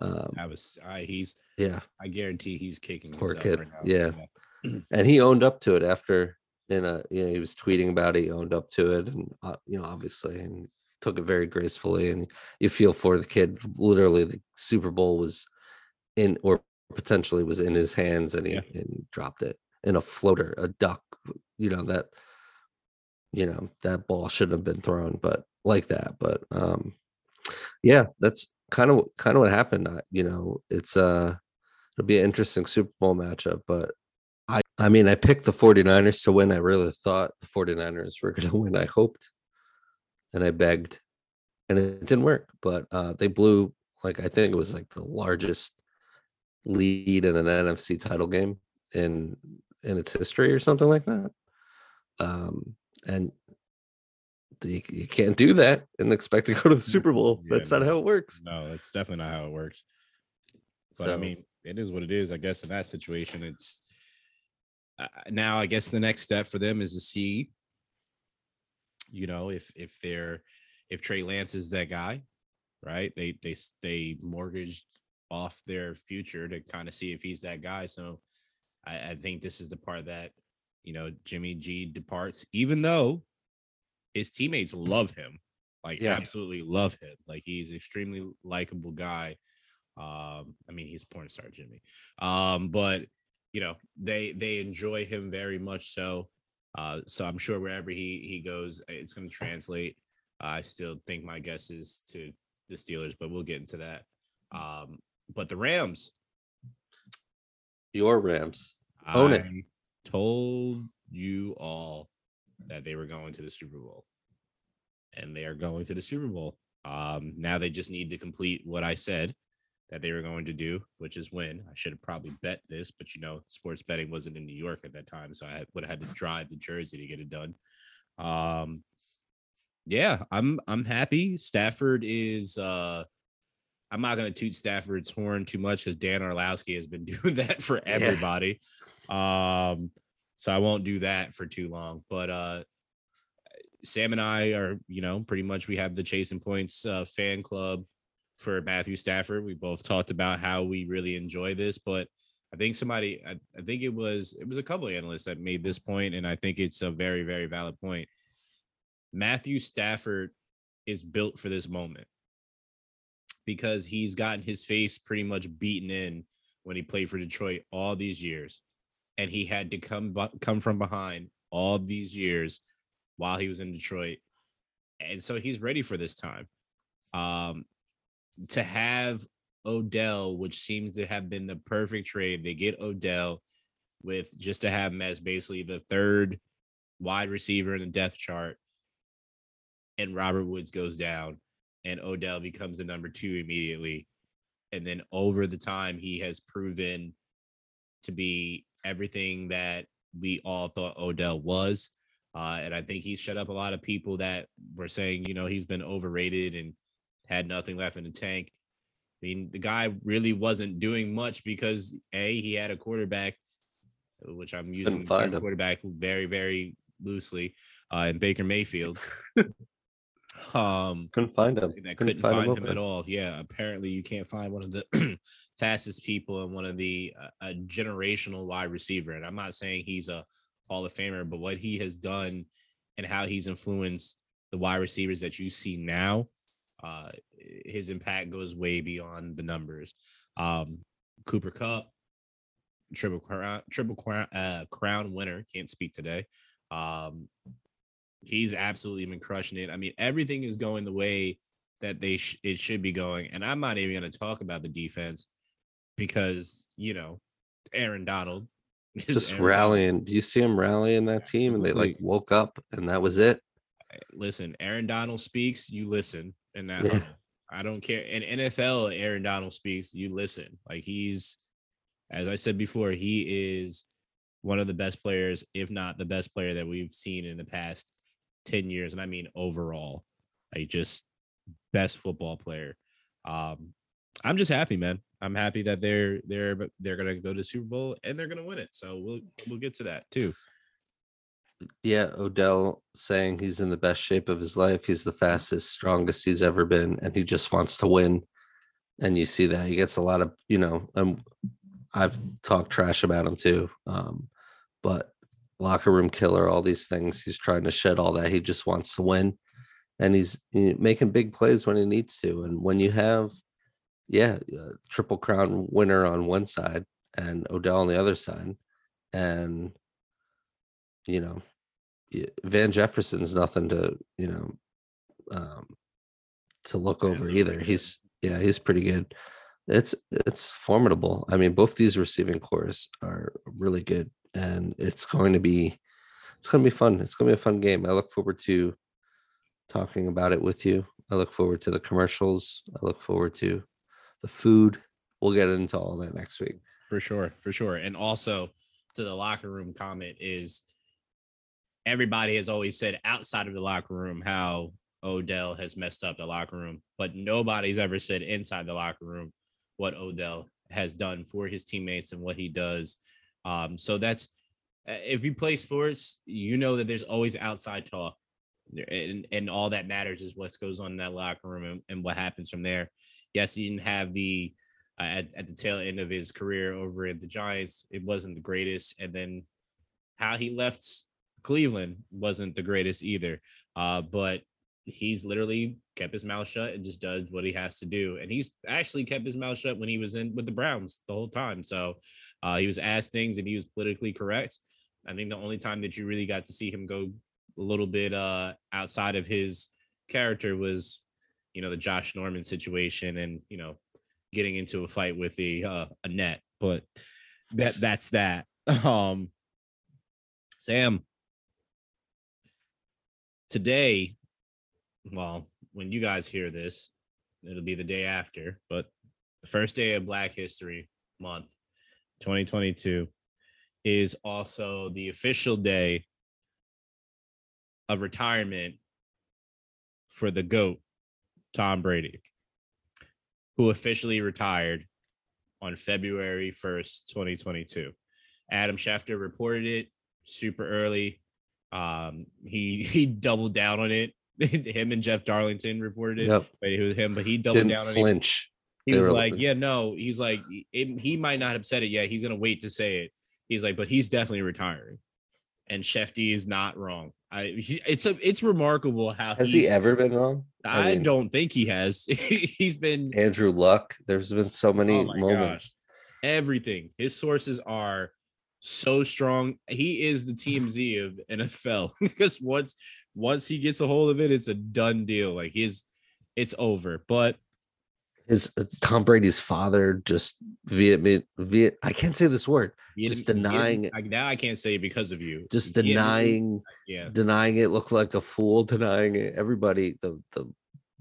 Um, I was I he's yeah, I guarantee he's kicking poor kid. Right yeah. and he owned up to it after in a you know he was tweeting about it he owned up to it and uh, you know obviously and took it very gracefully and you feel for the kid literally the super bowl was in or potentially was in his hands and he, yeah. and he dropped it in a floater a duck you know that you know that ball shouldn't have been thrown but like that but um yeah that's kind of kind of what happened you know it's uh it'll be an interesting super bowl matchup but I, mean, I picked the 49ers to win. I really thought the 49ers were going to win. I hoped and I begged, and it didn't work. But uh, they blew, like, I think it was like the largest lead in an NFC title game in in its history or something like that. Um, and you, you can't do that and expect to go to the Super Bowl. Yeah, that's no, not how it works. No, that's definitely not how it works. But so, I mean, it is what it is. I guess in that situation, it's uh, now I guess the next step for them is to see, you know, if if they're if Trey Lance is that guy, right? They they they mortgaged off their future to kind of see if he's that guy. So I, I think this is the part that you know Jimmy G departs, even though his teammates love him, like yeah. absolutely love him. Like he's an extremely likable guy. Um, I mean, he's porn star Jimmy. Um, but you know they they enjoy him very much so uh so i'm sure wherever he he goes it's going to translate. Uh, i still think my guess is to the steelers but we'll get into that. Um but the rams. Your rams. Own I it told you all that they were going to the super bowl. And they are going to the super bowl. Um now they just need to complete what i said that they were going to do, which is win. I should have probably bet this, but you know, sports betting wasn't in New York at that time, so I would have had to drive to Jersey to get it done. Um, yeah, I'm I'm happy. Stafford is. uh I'm not going to toot Stafford's horn too much because Dan Orlovsky has been doing that for everybody. Yeah. Um, so I won't do that for too long. But uh, Sam and I are, you know, pretty much we have the Chasing Points uh, fan club for Matthew Stafford. We both talked about how we really enjoy this, but I think somebody, I, I, think it was, it was a couple of analysts that made this point, and I think it's a very, very valid point. Matthew Stafford is built for this moment because he's gotten his face pretty much beaten in when he played for Detroit all these years, and he had to come come from behind all these years while he was in Detroit, and so he's ready for this time. Um, to have Odell, which seems to have been the perfect trade. They get Odell with just to have him as basically the third wide receiver in the depth chart. And Robert Woods goes down, and Odell becomes the number two immediately. And then over the time, he has proven to be everything that we all thought Odell was. Uh, and I think he's shut up a lot of people that were saying, you know, he's been overrated and had nothing left in the tank. I mean, the guy really wasn't doing much because a he had a quarterback, which I'm using the quarterback very very loosely, uh, in Baker Mayfield. um, couldn't find him. That couldn't, couldn't find, find, him, him at all. Yeah, apparently you can't find one of the fastest people and one of the uh, a generational wide receiver. And I'm not saying he's a Hall of Famer, but what he has done and how he's influenced the wide receivers that you see now, uh, his impact goes way beyond the numbers. Um, Cooper Kupp, triple crown, triple crown, uh, crown winner. Can't speak today. Um, he's absolutely been crushing it. I mean, everything is going the way that they sh- it should be going, and I'm not even going to talk about the defense because you know Aaron Donald is just Aaron rallying. Donald. Do you see him rallying that team? And they like woke up, and that was it. Listen, Aaron Donald speaks, you listen, and that yeah. I don't care. In NFL, Aaron Donald speaks, you listen. Like he's, as I said before, he is one of the best players, if not the best player that we've seen in the past 10 years. And I mean overall, like just best football player. Um, I'm just happy, man. I'm happy that they're they're they're gonna go to Super Bowl and they're gonna win it. So we'll we'll get to that too. Yeah, Odell saying he's in the best shape of his life. He's the fastest, strongest he's ever been, and he just wants to win. And you see that he gets a lot of, you know, um, I've talked trash about him too. Um, but locker room killer, all these things. He's trying to shed all that. He just wants to win. And he's making big plays when he needs to. And when you have yeah, triple crown winner on one side and Odell on the other side, and you know, Van Jefferson's nothing to you know um, to look over either. He's yeah, he's pretty good. It's it's formidable. I mean, both these receiving cores are really good, and it's going to be it's going to be fun. It's going to be a fun game. I look forward to talking about it with you. I look forward to the commercials. I look forward to the food. We'll get into all that next week. For sure, for sure. And also to the locker room comment is everybody has always said outside of the locker room how Odell has messed up the locker room, but nobody's ever said inside the locker room what Odell has done for his teammates and what he does. Um, so that's if you play sports, you know that there's always outside talk. And, and all that matters is what goes on in that locker room and, and what happens from there. Yes, he didn't have the uh, at, at the tail end of his career over at the Giants. It wasn't the greatest, and then how he left Cleveland wasn't the greatest either. Uh, but he's literally kept his mouth shut and just does what he has to do. And he's actually kept his mouth shut when he was in with the Browns the whole time. So uh, he was asked things and he was politically correct. I think the only time that you really got to see him go a little bit uh, outside of his character was you know the Josh Norman situation and you know getting into a fight with the uh, a net, but that that's that. Um, Sam, today, well, when you guys hear this, it'll be the day after, but the first day of Black History Month, 2022, is also the official day of retirement for the GOAT, Tom Brady, who officially retired on February 1st, 2022. Adam Schefter reported it super early. Um, he he doubled down on it. him and Jeff Darlington reported it. Yep. But it was him, but he doubled Didn't down on flinch. it. He was like, "Yeah, no." He's like, it, he might not have said it yet. He's gonna wait to say it. He's like, but he's definitely retiring. And Schefty is not wrong. I it's a it's remarkable how has he ever been wrong? I, I mean, don't think he has. he's been Andrew Luck. There's been so many oh moments. Gosh. Everything. His sources are so strong. He is the TMZ of NFL because once once he gets a hold of it, it's a done deal. Like his it's over. But his uh, Tom Brady's father just Viet, Viet I can't say this word. Viet, just denying Viet, now I can't say it because of you. Just denying yeah. denying it looked like a fool denying it. Everybody the the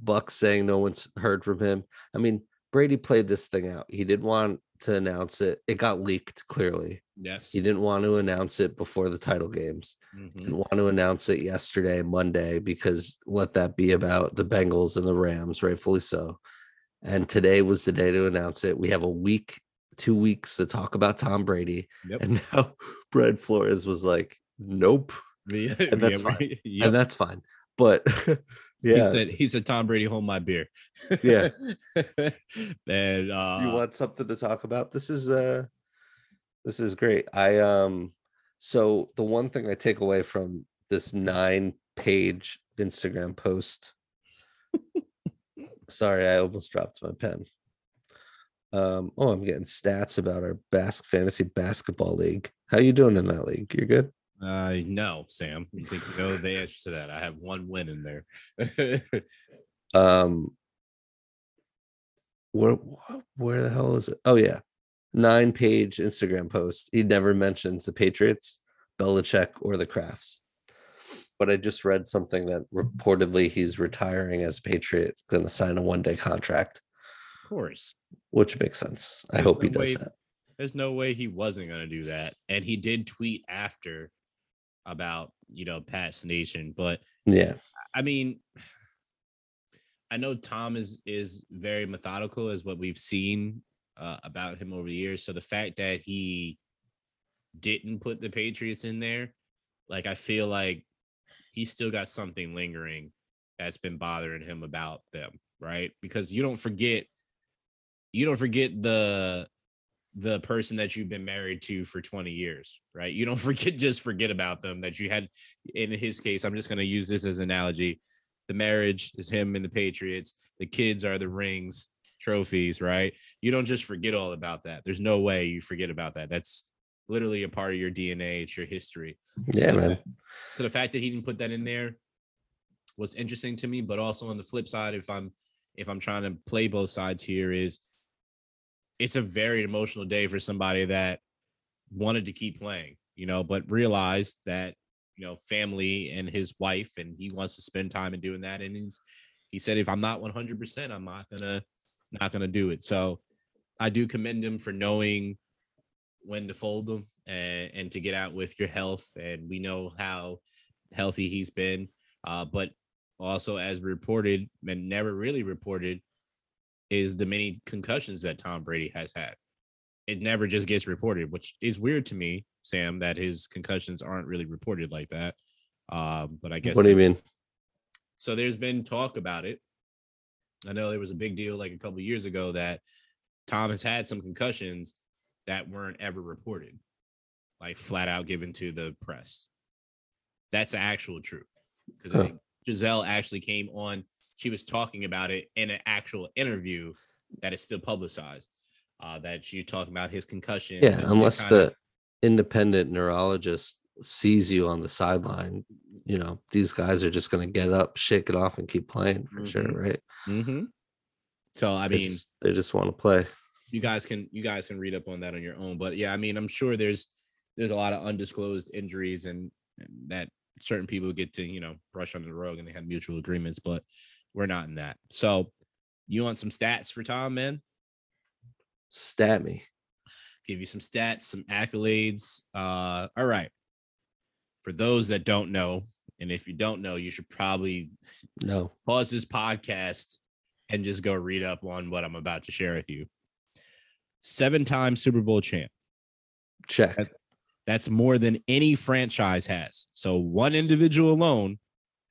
Bucs saying no one's heard from him. I mean, Brady played this thing out. He didn't want to announce it. It got leaked clearly. Yes. He didn't want to announce it before the title games. Mm-hmm. Didn't want to announce it yesterday, Monday, because let that be about the Bengals and the Rams, rightfully so and today was the day to announce it. We have a week, two weeks to talk about Tom Brady, yep. and now Brad Flores was like, "Nope," yeah, and that's yeah, fine, yep. and that's fine. But He Yeah. said he said Tom Brady hold my beer. Yeah. and uh you want something to talk about? This is uh this is great. I um so the one thing I take away from this nine page Instagram post. sorry, I almost dropped my pen. Um, oh, I'm getting stats about our Basque fantasy basketball league. How you doing in that league? You're good? Uh no, Sam. You think you know the answer to that. I have one win in there. Um where where the hell is it? Oh yeah. Nine page Instagram post. He never mentions the Patriots, Belichick, or the Krafts. But I just read something that reportedly he's retiring as Patriot, gonna sign a one day contract, of course. which makes sense. I There's hope he does way- that. There's no way he wasn't gonna do that. And he did tweet after about you know Pat's Nation, but Yeah. I mean, I know Tom is is very methodical, as what we've seen uh, about him over the years. So the fact that he didn't put the Patriots in there, like I feel like he's still got something lingering that's been bothering him about them, right? Because you don't forget, you don't forget the the person that you've been married to for 20 years, right? You don't forget just forget about them that you had in his case, I'm just going to use this as an analogy. The marriage is him and the Patriots. The kids are the rings, trophies, right? You don't just forget all about that. There's no way you forget about that. That's literally a part of your DNA. It's your history. Yeah, So man. So the fact that he didn't put that in there was interesting to me. But also on the flip side, if I'm if I'm trying to play both sides here, is it's a very emotional day for somebody that wanted to keep playing, you know, but realized that you know family and his wife and he wants to spend time in doing that and he's he said if i'm not 100% i'm not gonna not gonna do it. So i do commend him for knowing when to fold them and, and to get out with your health and we know how healthy he's been uh, but also as reported and never really reported is the many concussions that tom brady has had it never just gets reported which is weird to me sam that his concussions aren't really reported like that um, but i guess What do you mean? so there's been talk about it. I know there was a big deal like a couple years ago that Tom has had some concussions that weren't ever reported, like flat out given to the press. That's the actual truth. Because Huh. Gisele actually came on, she was talking about it in an actual interview that is still publicized. Uh, that she talking about his concussion. Yeah, unless the independent neurologist sees you on the sideline, you know, these guys are just gonna get up, shake it off, and keep playing for sure, Mhm. right? Mhm. So I They mean, just, they just want to play. you guys can you guys can read up on that on your own but yeah i mean i'm sure there's there's a lot of undisclosed injuries and, and that certain people get to you know brush under the rug and they have mutual agreements but we're not in that so you want some stats for tom man Stat me. give you some stats some accolades uh all right for those that don't know and if you don't know you should probably No. pause this podcast and just go read up on what i'm about to share with you seven time super bowl champ Check. That's- That's more than any franchise has. So one individual alone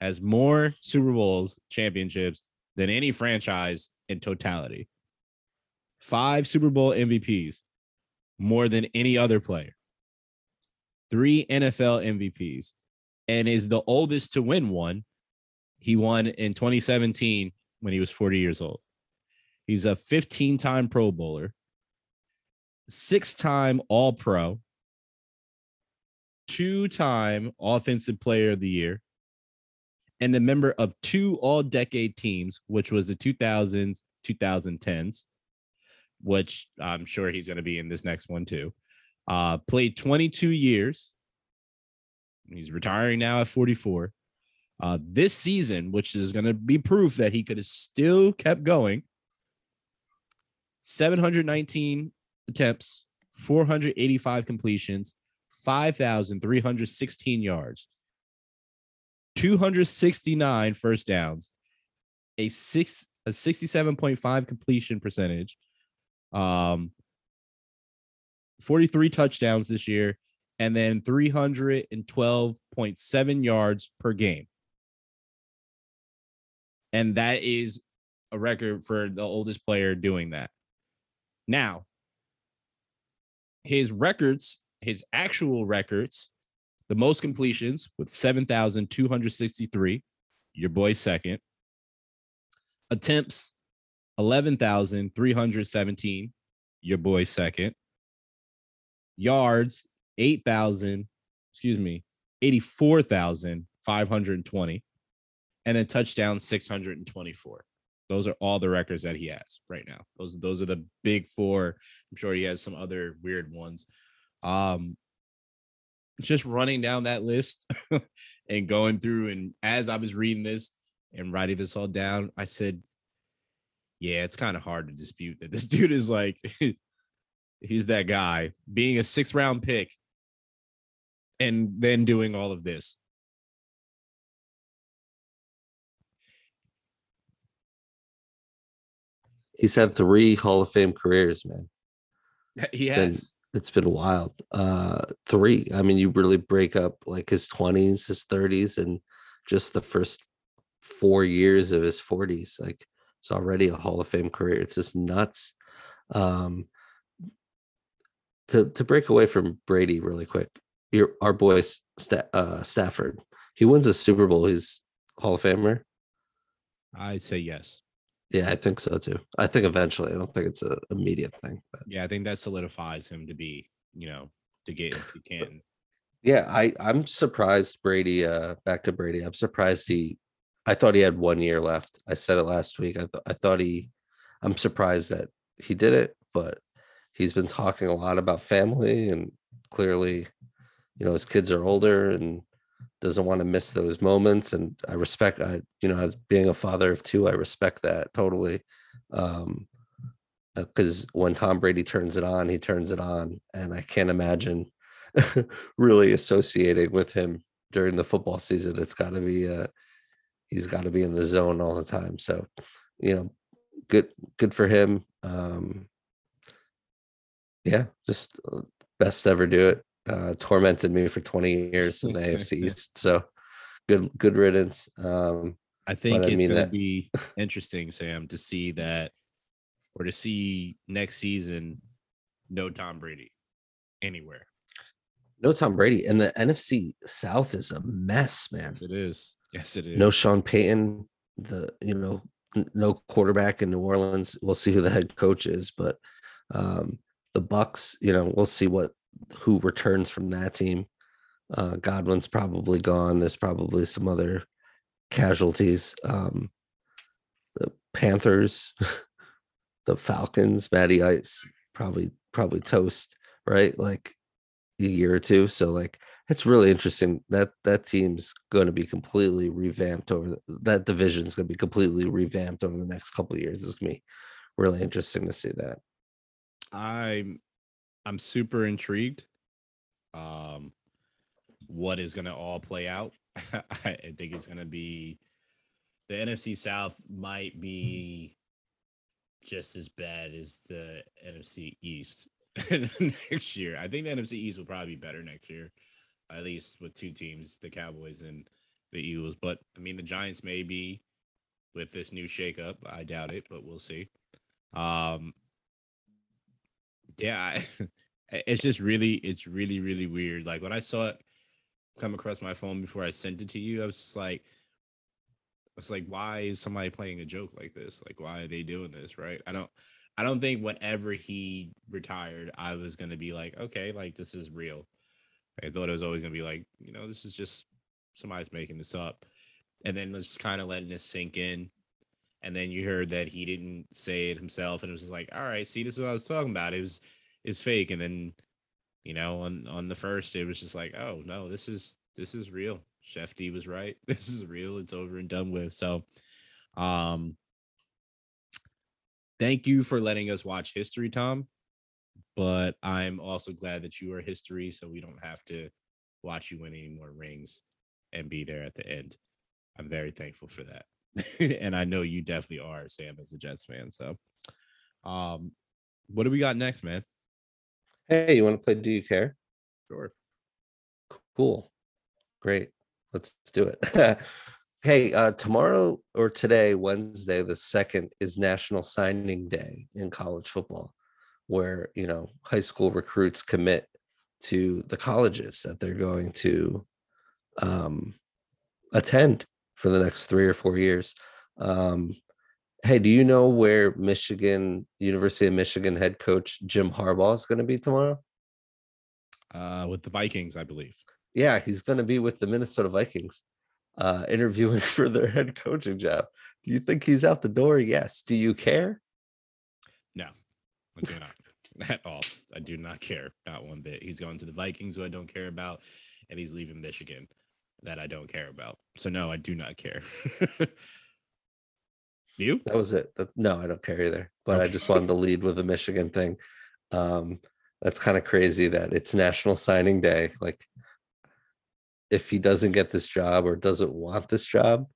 has more Super Bowls championships than any franchise in totality. Five Super Bowl MVPs, more than any other player. Three NFL MVPs, and is the oldest to win one. He won in 2017 when he was 40 years old. He's a 15 time Pro Bowler, six time All Pro, two time Offensive Player of the Year, and a member of two All Decade teams, which was the 2000s, 2010s, which I'm sure he's going to be in this next one too. Uh, played 22 years. He's retiring now at 44. Uh, this season, which is going to be proof that he could have still kept going, 719 attempts, 485 completions, 5,316 yards, 269 first downs, a six a 67.5 completion percentage, um, 43 touchdowns this year, and then 312.7 yards per game. And that is a record for the oldest player doing that. Now, his records, his actual records, the most completions with 7,263, your boy second. Attempts, 11,317, your boy second. Yards, 8,000, excuse me, 84,520. And then touchdowns, 624. Those are all the records that he has right now. Those those are the big four. I'm sure he has some other weird ones. Um, just running down that list and going through, and as I was reading this and writing this all down, I said, "Yeah, it's kind of hard to dispute that this dude is like, he's that guy being a six round pick, and then doing all of this." He's had three Hall of Fame careers, man. He has. It's been wild. Uh three. I mean, you really break up like his 20s, his 30s, and just the first four years of his 40s. Like it's already a Hall of Fame career. It's just nuts. Um to to break away from Brady really quick. Your our boy uh, Stafford. He wins a Super Bowl. He's Hall of Famer. I'd say yes. Yeah, I think so too. I think eventually. I don't think it's an immediate thing. But Yeah, I think that solidifies him to be, you know, to get into Canton. yeah, I I'm surprised Brady. Uh, back to Brady. I'm surprised he. I thought he had one year left. I said it last week. I thought I thought he. I'm surprised that he did it, but he's been talking a lot about family and clearly, you know, his kids are older and doesn't want to miss those moments. And I respect. I you know, as being a father of two, I respect that totally. Um, because when Tom Brady turns it on, he turns it on, and I can't imagine really associating with him during the football season. It's got to be uh he's got to be in the zone all the time. So, you know, good good for him. Um yeah, just uh, best ever do it. Uh tormented me for 20 years in the AFC East. So good good riddance. Um I think I it's mean going to be interesting, Sam, to see that or to see next season no Tom Brady anywhere. no Tom Brady and the NFC South is a mess, man. Yes, it is. Yes, it is. no Sean Payton, the you know no quarterback in New Orleans. We'll see who the head coach is, but um, the Bucs, you know, we'll see what who returns from that team. Uh, Godwin's probably gone. There's probably some other casualties. Um, the Panthers, the Falcons, Matty Ice probably probably toast, right? Like a year or two. So like it's really interesting that that team's going to be completely revamped over the, that division's going to be completely revamped over the next couple of years. It's going to be really interesting to see that. I'm I'm super intrigued. Um, what is going to all play out? I think it's going to be the NFC South might be just as bad as the NFC East next year. I think the NFC East will probably be better next year, at least with two teams, the Cowboys and the Eagles. But I mean, the Giants may be with this new shakeup. I doubt it, but we'll see. Um, yeah, it's just really, it's really, really weird. Like when I saw it come across my phone before I sent it to you, I was just like, I was like, why is somebody playing a joke like this? Like, why are they doing this? Right? I don't, I don't think whenever he retired, I was gonna be like, okay, like this is real. I thought it was always gonna be like, you know, this is just somebody's making this up, and then just kind of letting this sink in. And then you heard that he didn't say it himself, and it was just like, all right, see, this is what I was talking about. It was is fake, and then you know, on on the first, it was just like, oh no, this is this is real. Schefty was right. This is real. It's over and done with. So, um, thank you for letting us watch history, Tom. But I'm also glad that you are history, so we don't have to watch you win any more rings and be there at the end. I'm very thankful for that. and I know you definitely are, Sam, as a Jets fan. So, um, what do we got next, man? Hey, you want to play Do You Care? Sure. Cool. Great. Let's do it. Hey, uh, tomorrow or today, Wednesday, the second, is National Signing Day in college football, where you know high school recruits commit to the colleges that they're going to um, attend for the next three or four years. Um, hey, do you know where Michigan, University of Michigan head coach Jim Harbaugh is going to be tomorrow? Uh, with the Vikings, I believe. Yeah, he's going to be with the Minnesota Vikings, uh, interviewing for their head coaching job. Do you think he's out the door? Yes. Do you care? No, I do not at all. I do not care, not one bit. He's going to the Vikings, who I don't care about, and he's leaving Michigan, that I don't care about. So no, I do not care. you? That was it. No, I don't care either. But I just wanted to lead with the Michigan thing. Um, that's kind of crazy that it's National Signing Day. Like, if he doesn't get this job or doesn't want this job,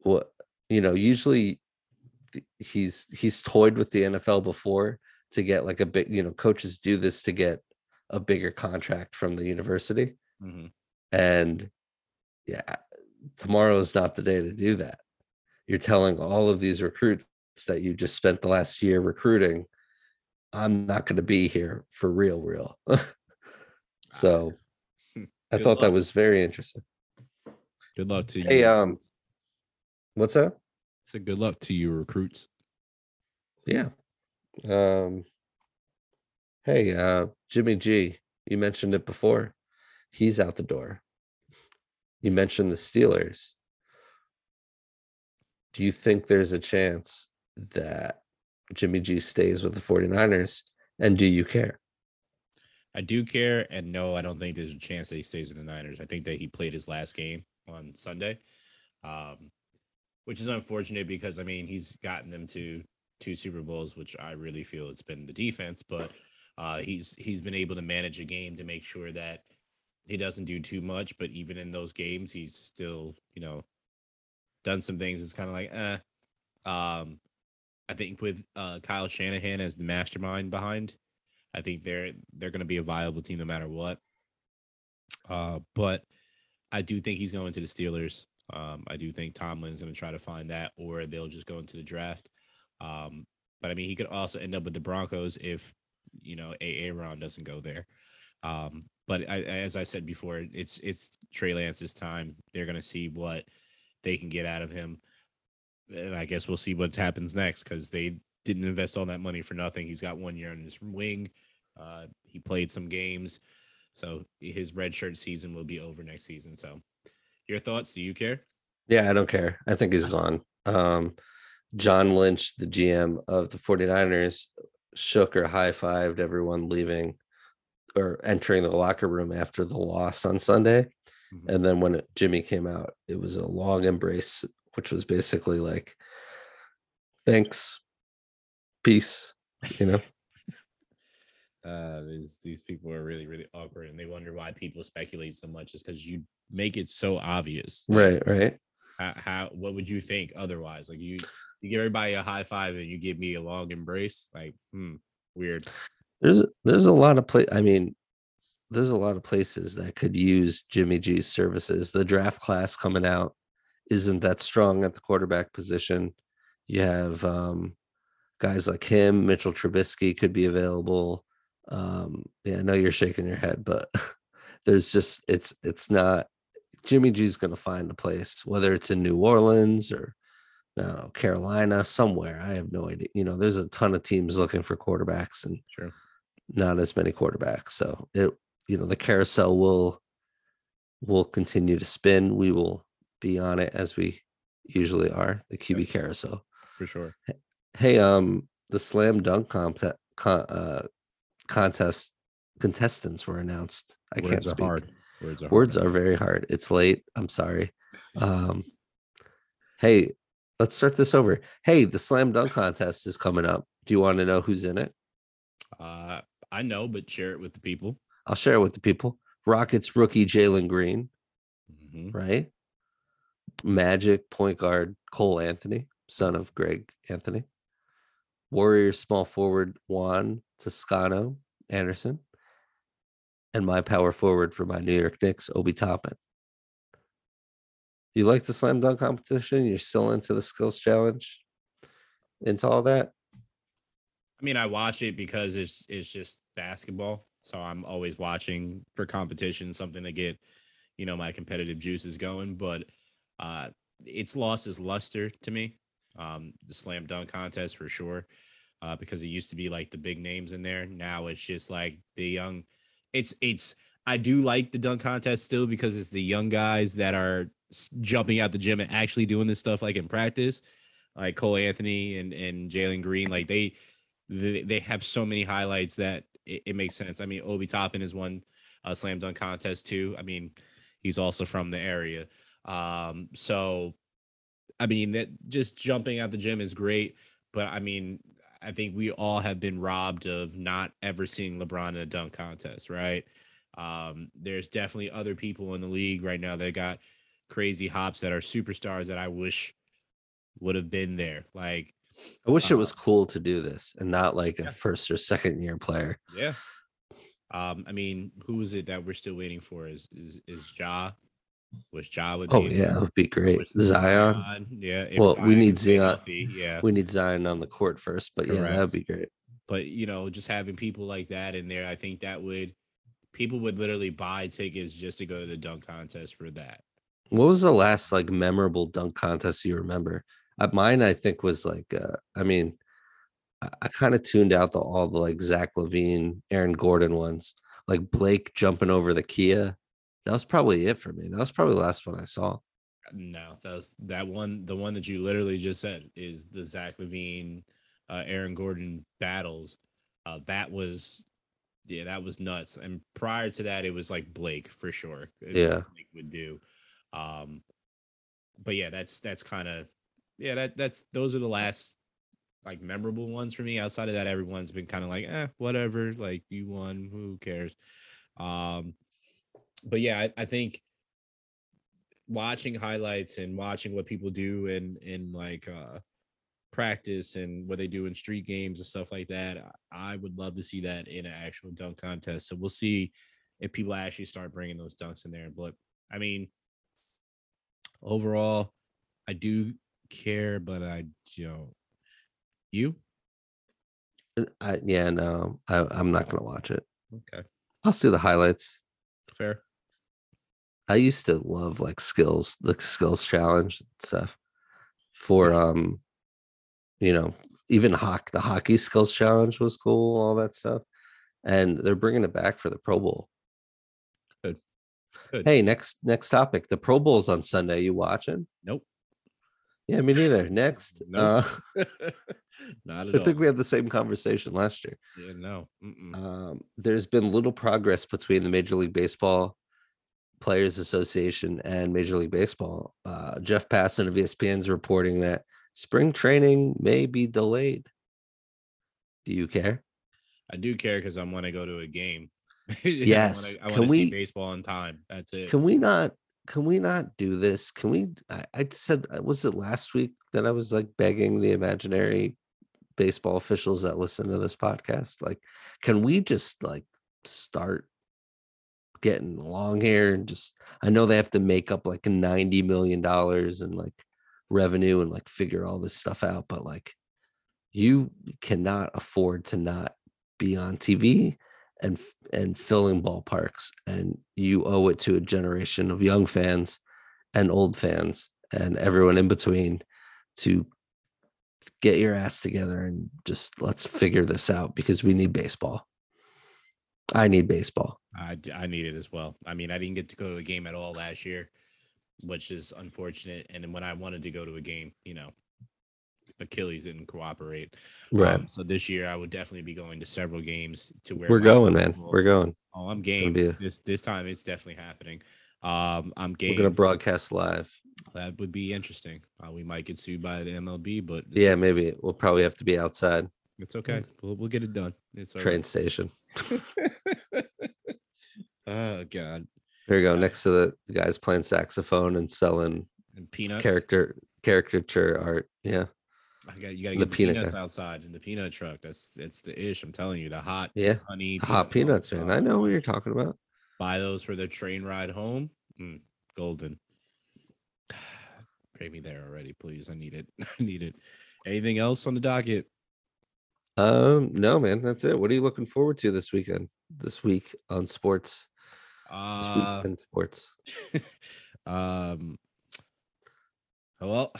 what you know, usually he's he's toyed with the NFL before to get like a big, you know, coaches do this to get a bigger contract from the university. Mhm. And yeah, tomorrow is not the day to do that. You're telling all of these recruits that you just spent the last year recruiting, I'm not going to be here for real, real. so I Good thought that was very interesting. Good luck to you. Hey, um, what's that? So good luck to you recruits. Yeah. Um, hey, uh, Jimmy G, you mentioned it before. He's out the door. You mentioned the Steelers. Do you think there's a chance that Jimmy G stays with the 49ers? And do you care? I do care, and no, I don't think there's a chance that he stays with the Niners. I think that he played his last game on Sunday, um, which is unfortunate because I mean he's gotten them to two Super Bowls, which I really feel it's been the defense, but uh, he's he's been able to manage a game to make sure that he doesn't do too much. But even in those games, he's still you know done some things. It's kind of like eh. Um, I think with uh, Kyle Shanahan as the mastermind behind, I think they're they're going to be a viable team no matter what. Uh, but I do think he's going to the Steelers. Um, I do think Tomlin's going to try to find that, or they'll just go into the draft. Um, but I mean, he could also end up with the Broncos if you know Aaron doesn't go there. Um, but I, as I said before, it's it's Trey Lance's time. They're going to see what they can get out of him, and I guess we'll see what happens next because they didn't invest all that money for nothing. He's got one year on his wing. Uh, he played some games, so his redshirt season will be over next season. So, your thoughts? Do you care? Yeah, I don't care. I think he's gone. Um, John Lynch, the GM of the 49ers, shook or high fived everyone leaving or entering the locker room after the loss on Sunday. Mhm. And then when it, Jimmy came out, it was a long embrace, which was basically like, thanks, peace, you know? Uh, these these people are really really awkward, and they wonder why people speculate so much. Is because you make it so obvious. right, right. How, how what would you think otherwise? Like you you give everybody a high five and you give me a long embrace. Like hmm, weird. There's there's a lot of play. I mean, there's a lot of places that could use Jimmy G's services. The draft class coming out isn't that strong at the quarterback position. You have um, guys like him, Mitchell Trubisky could be available. Um, yeah, I know you're shaking your head, but there's just it's it's not. Jimmy G's going to find a place, whether it's in New Orleans or Carolina, somewhere. I have no idea. You know, there's a ton of teams looking for quarterbacks, and Sure. Not as many quarterbacks. So it, you know, the carousel will will continue to spin. We will be on it as we usually are. The QB Yes. carousel. For sure. Hey, um, the slam dunk contest con, uh, contest contestants were announced. I can't Words are speak. hard. Words are Words hard. are very hard. It's late. I'm sorry. Um, hey, let's start this over. Hey, the slam dunk contest is coming up. Do you want to know who's in it? Uh, I know, but share it with the people. I'll share it with the people. Rockets rookie Jalen Green, Mhm. right? Magic point guard Cole Anthony, son of Greg Anthony. Warriors small forward Juan Toscano Anderson. And my power forward for my New York Knicks, Obi Toppin. You like the slam dunk competition? You're still into the skills challenge? Into all that? I mean, I watch it because it's it's just basketball. So I'm always watching for competition, something to get, you know, my competitive juices going. But uh it's lost its luster to me. Um, the slam dunk contest for sure. Uh, because it used to be like the big names in there. Now it's just like the young it's it's I do like the dunk contest still because it's the young guys that are jumping out the gym and actually doing this stuff like in practice, like Cole Anthony and and Jalen Green. Like they they, they have so many highlights that it, it makes sense. I mean, Obi Toppin is won uh, slam dunk contest too. I mean, he's also from the area. Um, so I mean that just jumping out the gym is great, but I mean, I think we all have been robbed of not ever seeing LeBron in a dunk contest, right? Um, there's definitely other people in the league right now that got crazy hops that are superstars that I wish would have been there. Like I wish it was Uh, cool to do this and not like a first or second year player. Yeah. Um, I mean, who is it that we're still waiting for? Is is is Ja? Was Ja would Oh be yeah, it would be great. was Zion. Yeah. if Well, we need Zion. healthy, Yeah. We need Zion on the court first, but yeah, that'd be great. But you know, just having people like that in there, I think that would people would literally buy tickets just to go to the dunk contest for that. What was the last like memorable dunk contest you remember? Uh, mine, I think, was like, uh, I mean, I, I kind of tuned out the all the like Zach LaVine, Aaron Gordon ones, like Blake jumping over the Kia. That was probably it for me. That was probably the last one I saw. No, that was that one. The one that you literally just said is the Zach LaVine, uh, Aaron Gordon battles. Uh, that was, yeah, that was nuts. And prior to that, it was like Blake for sure. uh, Yeah. Blake would do. Um, but yeah, that's that's kind of, yeah, that that's those are the last like memorable ones for me. Outside of that, everyone's been kind of like, eh, whatever. Like you won, who cares? Um, but yeah, I, I think watching highlights and watching what people do in in like uh practice and what they do in street games and stuff like that I would love to see that in an actual dunk contest so we'll see if people actually start bringing those dunks in there but i mean overall i do care but i don't. you Uh, I, yeah, no, I, I'm not gonna watch it. okay I'll see the highlights. fair I used to love like skills, the skills challenge and stuff. For um, you know, even hockey, the hockey skills challenge was cool, all that stuff, and they're bringing it back for the Pro Bowl. Good. Good. Hey, next next topic. The Pro Bowl's on Sunday. You watching? nope Yeah, me neither. Next, Nope. uh, not at all. I all think we had the same conversation last year. yeah no Um, there's been little progress between the Major League Baseball Players Association and Major League Baseball. Uh, Jeff Passan of ESPN is reporting that spring training may be delayed. Do you care? I do care because I want to go to a game. Yes. I want to see we- baseball on time. That's it. Can we not? Can we not do this? Can we? I, I said, uh, was it last week that I was like begging the imaginary baseball officials that listen to this podcast? Like, can we just like start getting along here and just? I know they have to make up like ninety million dollars and like revenue and like figure all this stuff out, but like, you cannot afford to not be on TV and and filling ballparks and you owe it to a generation of young fans and old fans and everyone in between to get your ass together and just let's figure this out because we need baseball i need baseball i, I need it as well. I mean, I didn't get to go to a game at all last year, which is unfortunate. And then when I wanted to go to a game, you know, Achilles didn't cooperate. Um, so this year, I would definitely be going to several games to where we're going man will- we're going Oh, I'm game. a- this this time, it's definitely happening. Um, I'm game. we're gonna broadcast live that would be interesting. Uh, we might get sued by the MLB, but yeah maybe we'll probably have to be outside It's okay. We'll, we'll get it done. It's train station oh God. here we go next to the guys playing saxophone and selling And peanuts. character caricature art yeah I got you. Got to get the, peanut peanuts guy. outside in the peanut truck. That's that's the ish. I'm telling you, the hot yeah honey hot peanuts man i know what you're talking about Buy those for the train ride home. Mm, golden. Pray me there already, please. I need it. I need it. Anything else on the docket? Um, no, man, that's it. What are you looking forward to this weekend? This week on sports. Uh, sports. um, well,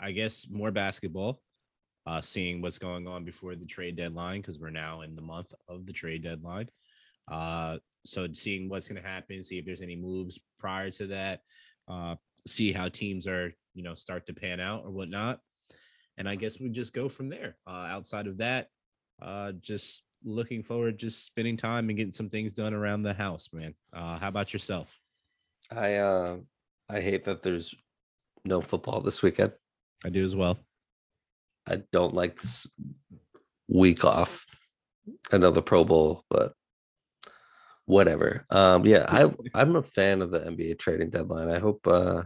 I guess more basketball. Uh, seeing what's going on before the trade deadline because we're now in the month of the trade deadline. Uh, so seeing what's going to happen, see if there's any moves prior to that. Uh, see how teams are, you know, start to pan out or whatnot. And I guess we just go from there. Uh, outside of that, uh, just looking forward, just spending time and getting some things done around the house, man. Uh, how about yourself? I uh I hate that there's no football this weekend. I do as well. I don't like this week off. I know the Pro Bowl, but whatever. Um, yeah, I I'm a fan of the NBA trading deadline. I hope uh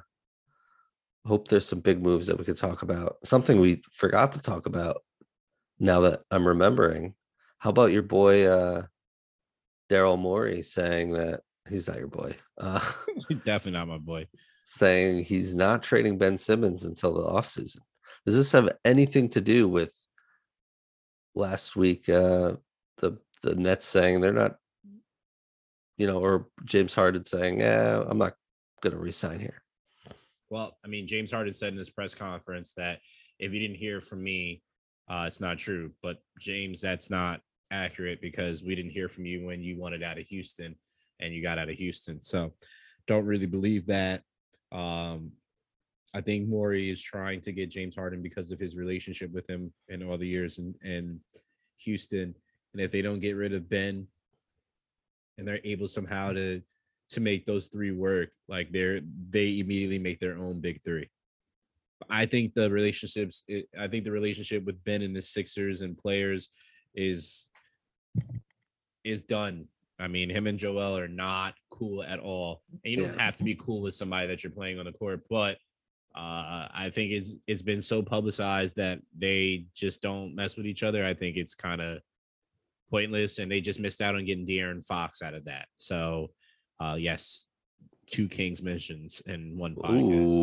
hope there's some big moves that we could talk about. Something we forgot to talk about now that I'm remembering. How about your boy uh Daryl Morey saying that he's not your boy. Uh Definitely not my boy. Saying he's not trading Ben Simmons until the offseason. Does this have anything to do with last week uh the the Nets saying they're not you know or James Harden saying, "Yeah, I'm not going to resign here." Well, I mean, James Harden said in his press conference that if you didn't hear from me, uh, it's not true. But James, that's not accurate because we didn't hear from you when you wanted out of Houston and you got out of Houston. So don't really believe that. Um, I think Morey is trying to get James Harden because of his relationship with him and all the years in, in Houston. And if they don't get rid of Ben and they're able somehow to to make those three work, like they're they immediately make their own big three. I think the relationships I think the relationship with Ben and the Sixers and players is is done. I mean, him and Joel are not cool at all. And you don't have to be cool with somebody that you're playing on the court, but uh, I think it's it's been so publicized that they just don't mess with each other. I think it's kind of pointless, and they just missed out on getting De'Aaron Fox out of that. So, uh, yes, two Kings mentions in one podcast.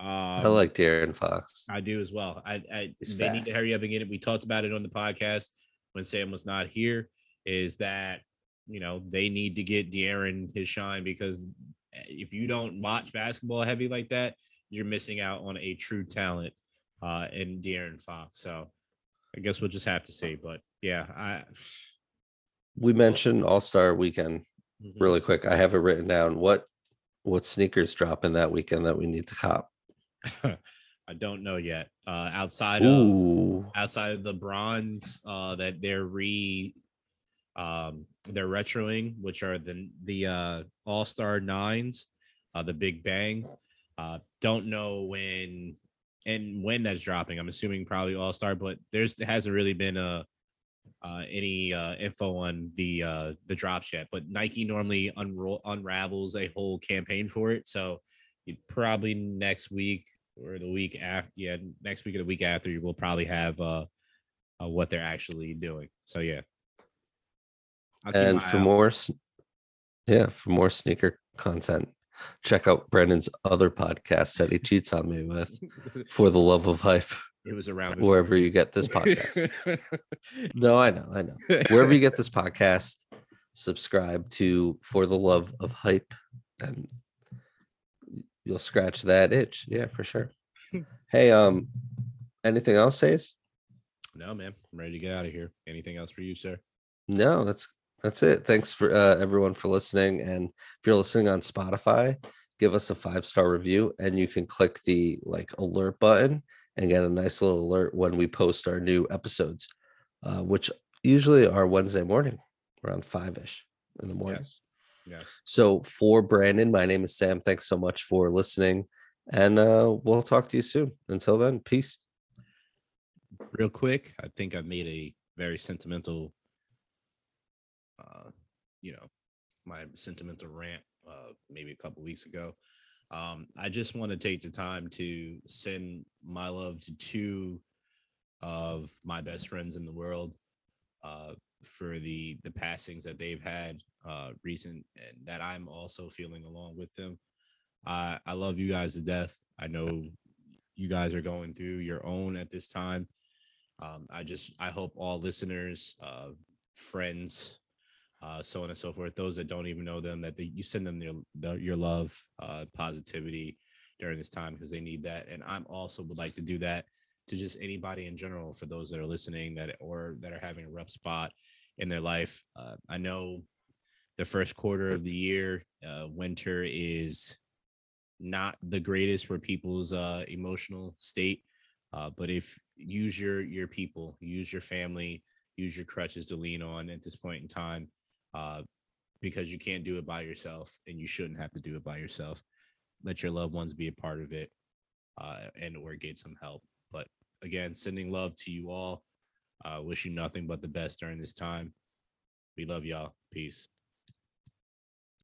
Um, I like De'Aaron Fox. I do as well. I, I they need to hurry up and get it. We talked about it on the podcast when Sam was not here. Is that you know they need to get De'Aaron his shine because eh, if you don't watch basketball heavy like that, you're missing out on a true talent uh, in De'Aaron Fox. So I guess we'll just have to see. But yeah, I We mentioned All-Star weekend Mhm. really quick. I have it written down. What what sneakers dropping that weekend that we need to cop? I don't know yet. Uh, outside of Ooh. outside of the bronze uh that they're re um they're retroing which are the the uh all-star nines uh the big bang. Uh don't know when and when that's dropping. I'm assuming probably all-star but there's hasn't really been a uh any uh info on the uh the drops yet. But nike normally unroll unravels a whole campaign for it. So probably next week or the week after yeah next week or the week after you will probably have uh, uh what they're actually doing. So yeah and for out. more yeah for more sneaker content check out brendan's other podcast that he cheats on me with for the love of hype it was around wherever you get this podcast. No i know i know. Wherever you get this podcast subscribe to for the love of hype and you'll scratch that itch. Yeah for sure. Hey um anything else says no man i'm ready to get out of here. Anything else for you sir? No, that's that's it. Thanks for uh, everyone for listening. And if you're listening on Spotify, give us a five star review, and you can click the like alert button and get a nice little alert when we post our new episodes, uh, which usually are Wednesday morning around five ish in the morning. yes yes So for Brandon, my name is Sam. Thanks so much for listening, and uh, we'll talk to you soon. Until then, peace. real quick i think i made a very sentimental uh you know my sentimental rant uh maybe a couple weeks ago. Um i just want to take the time to send my love to two of my best friends in the world uh for the the passings that they've had uh recent and that i'm also feeling along with them. I i love you guys to death. I know you guys are going through your own at this time. Um, I just I hope all listeners, uh, friends, uh, so on and so forth, those that don't even know them, that they, you send them their, their your love, uh, positivity during this time because they need that. And I'm also would like to do that to just anybody in general for those that are listening that or that are having a rough spot in their life. Uh, I know the first quarter of the year, uh, winter is not the greatest for people's uh, emotional state. Uh, but if use your your people, use your family, use your crutches to lean on at this point in time, uh, because you can't do it by yourself, and you shouldn't have to do it by yourself. Let your loved ones be a part of it, uh, and or get some help. But again, sending love to you all. Uh, wish you nothing but the best during this time. We love y'all. Peace.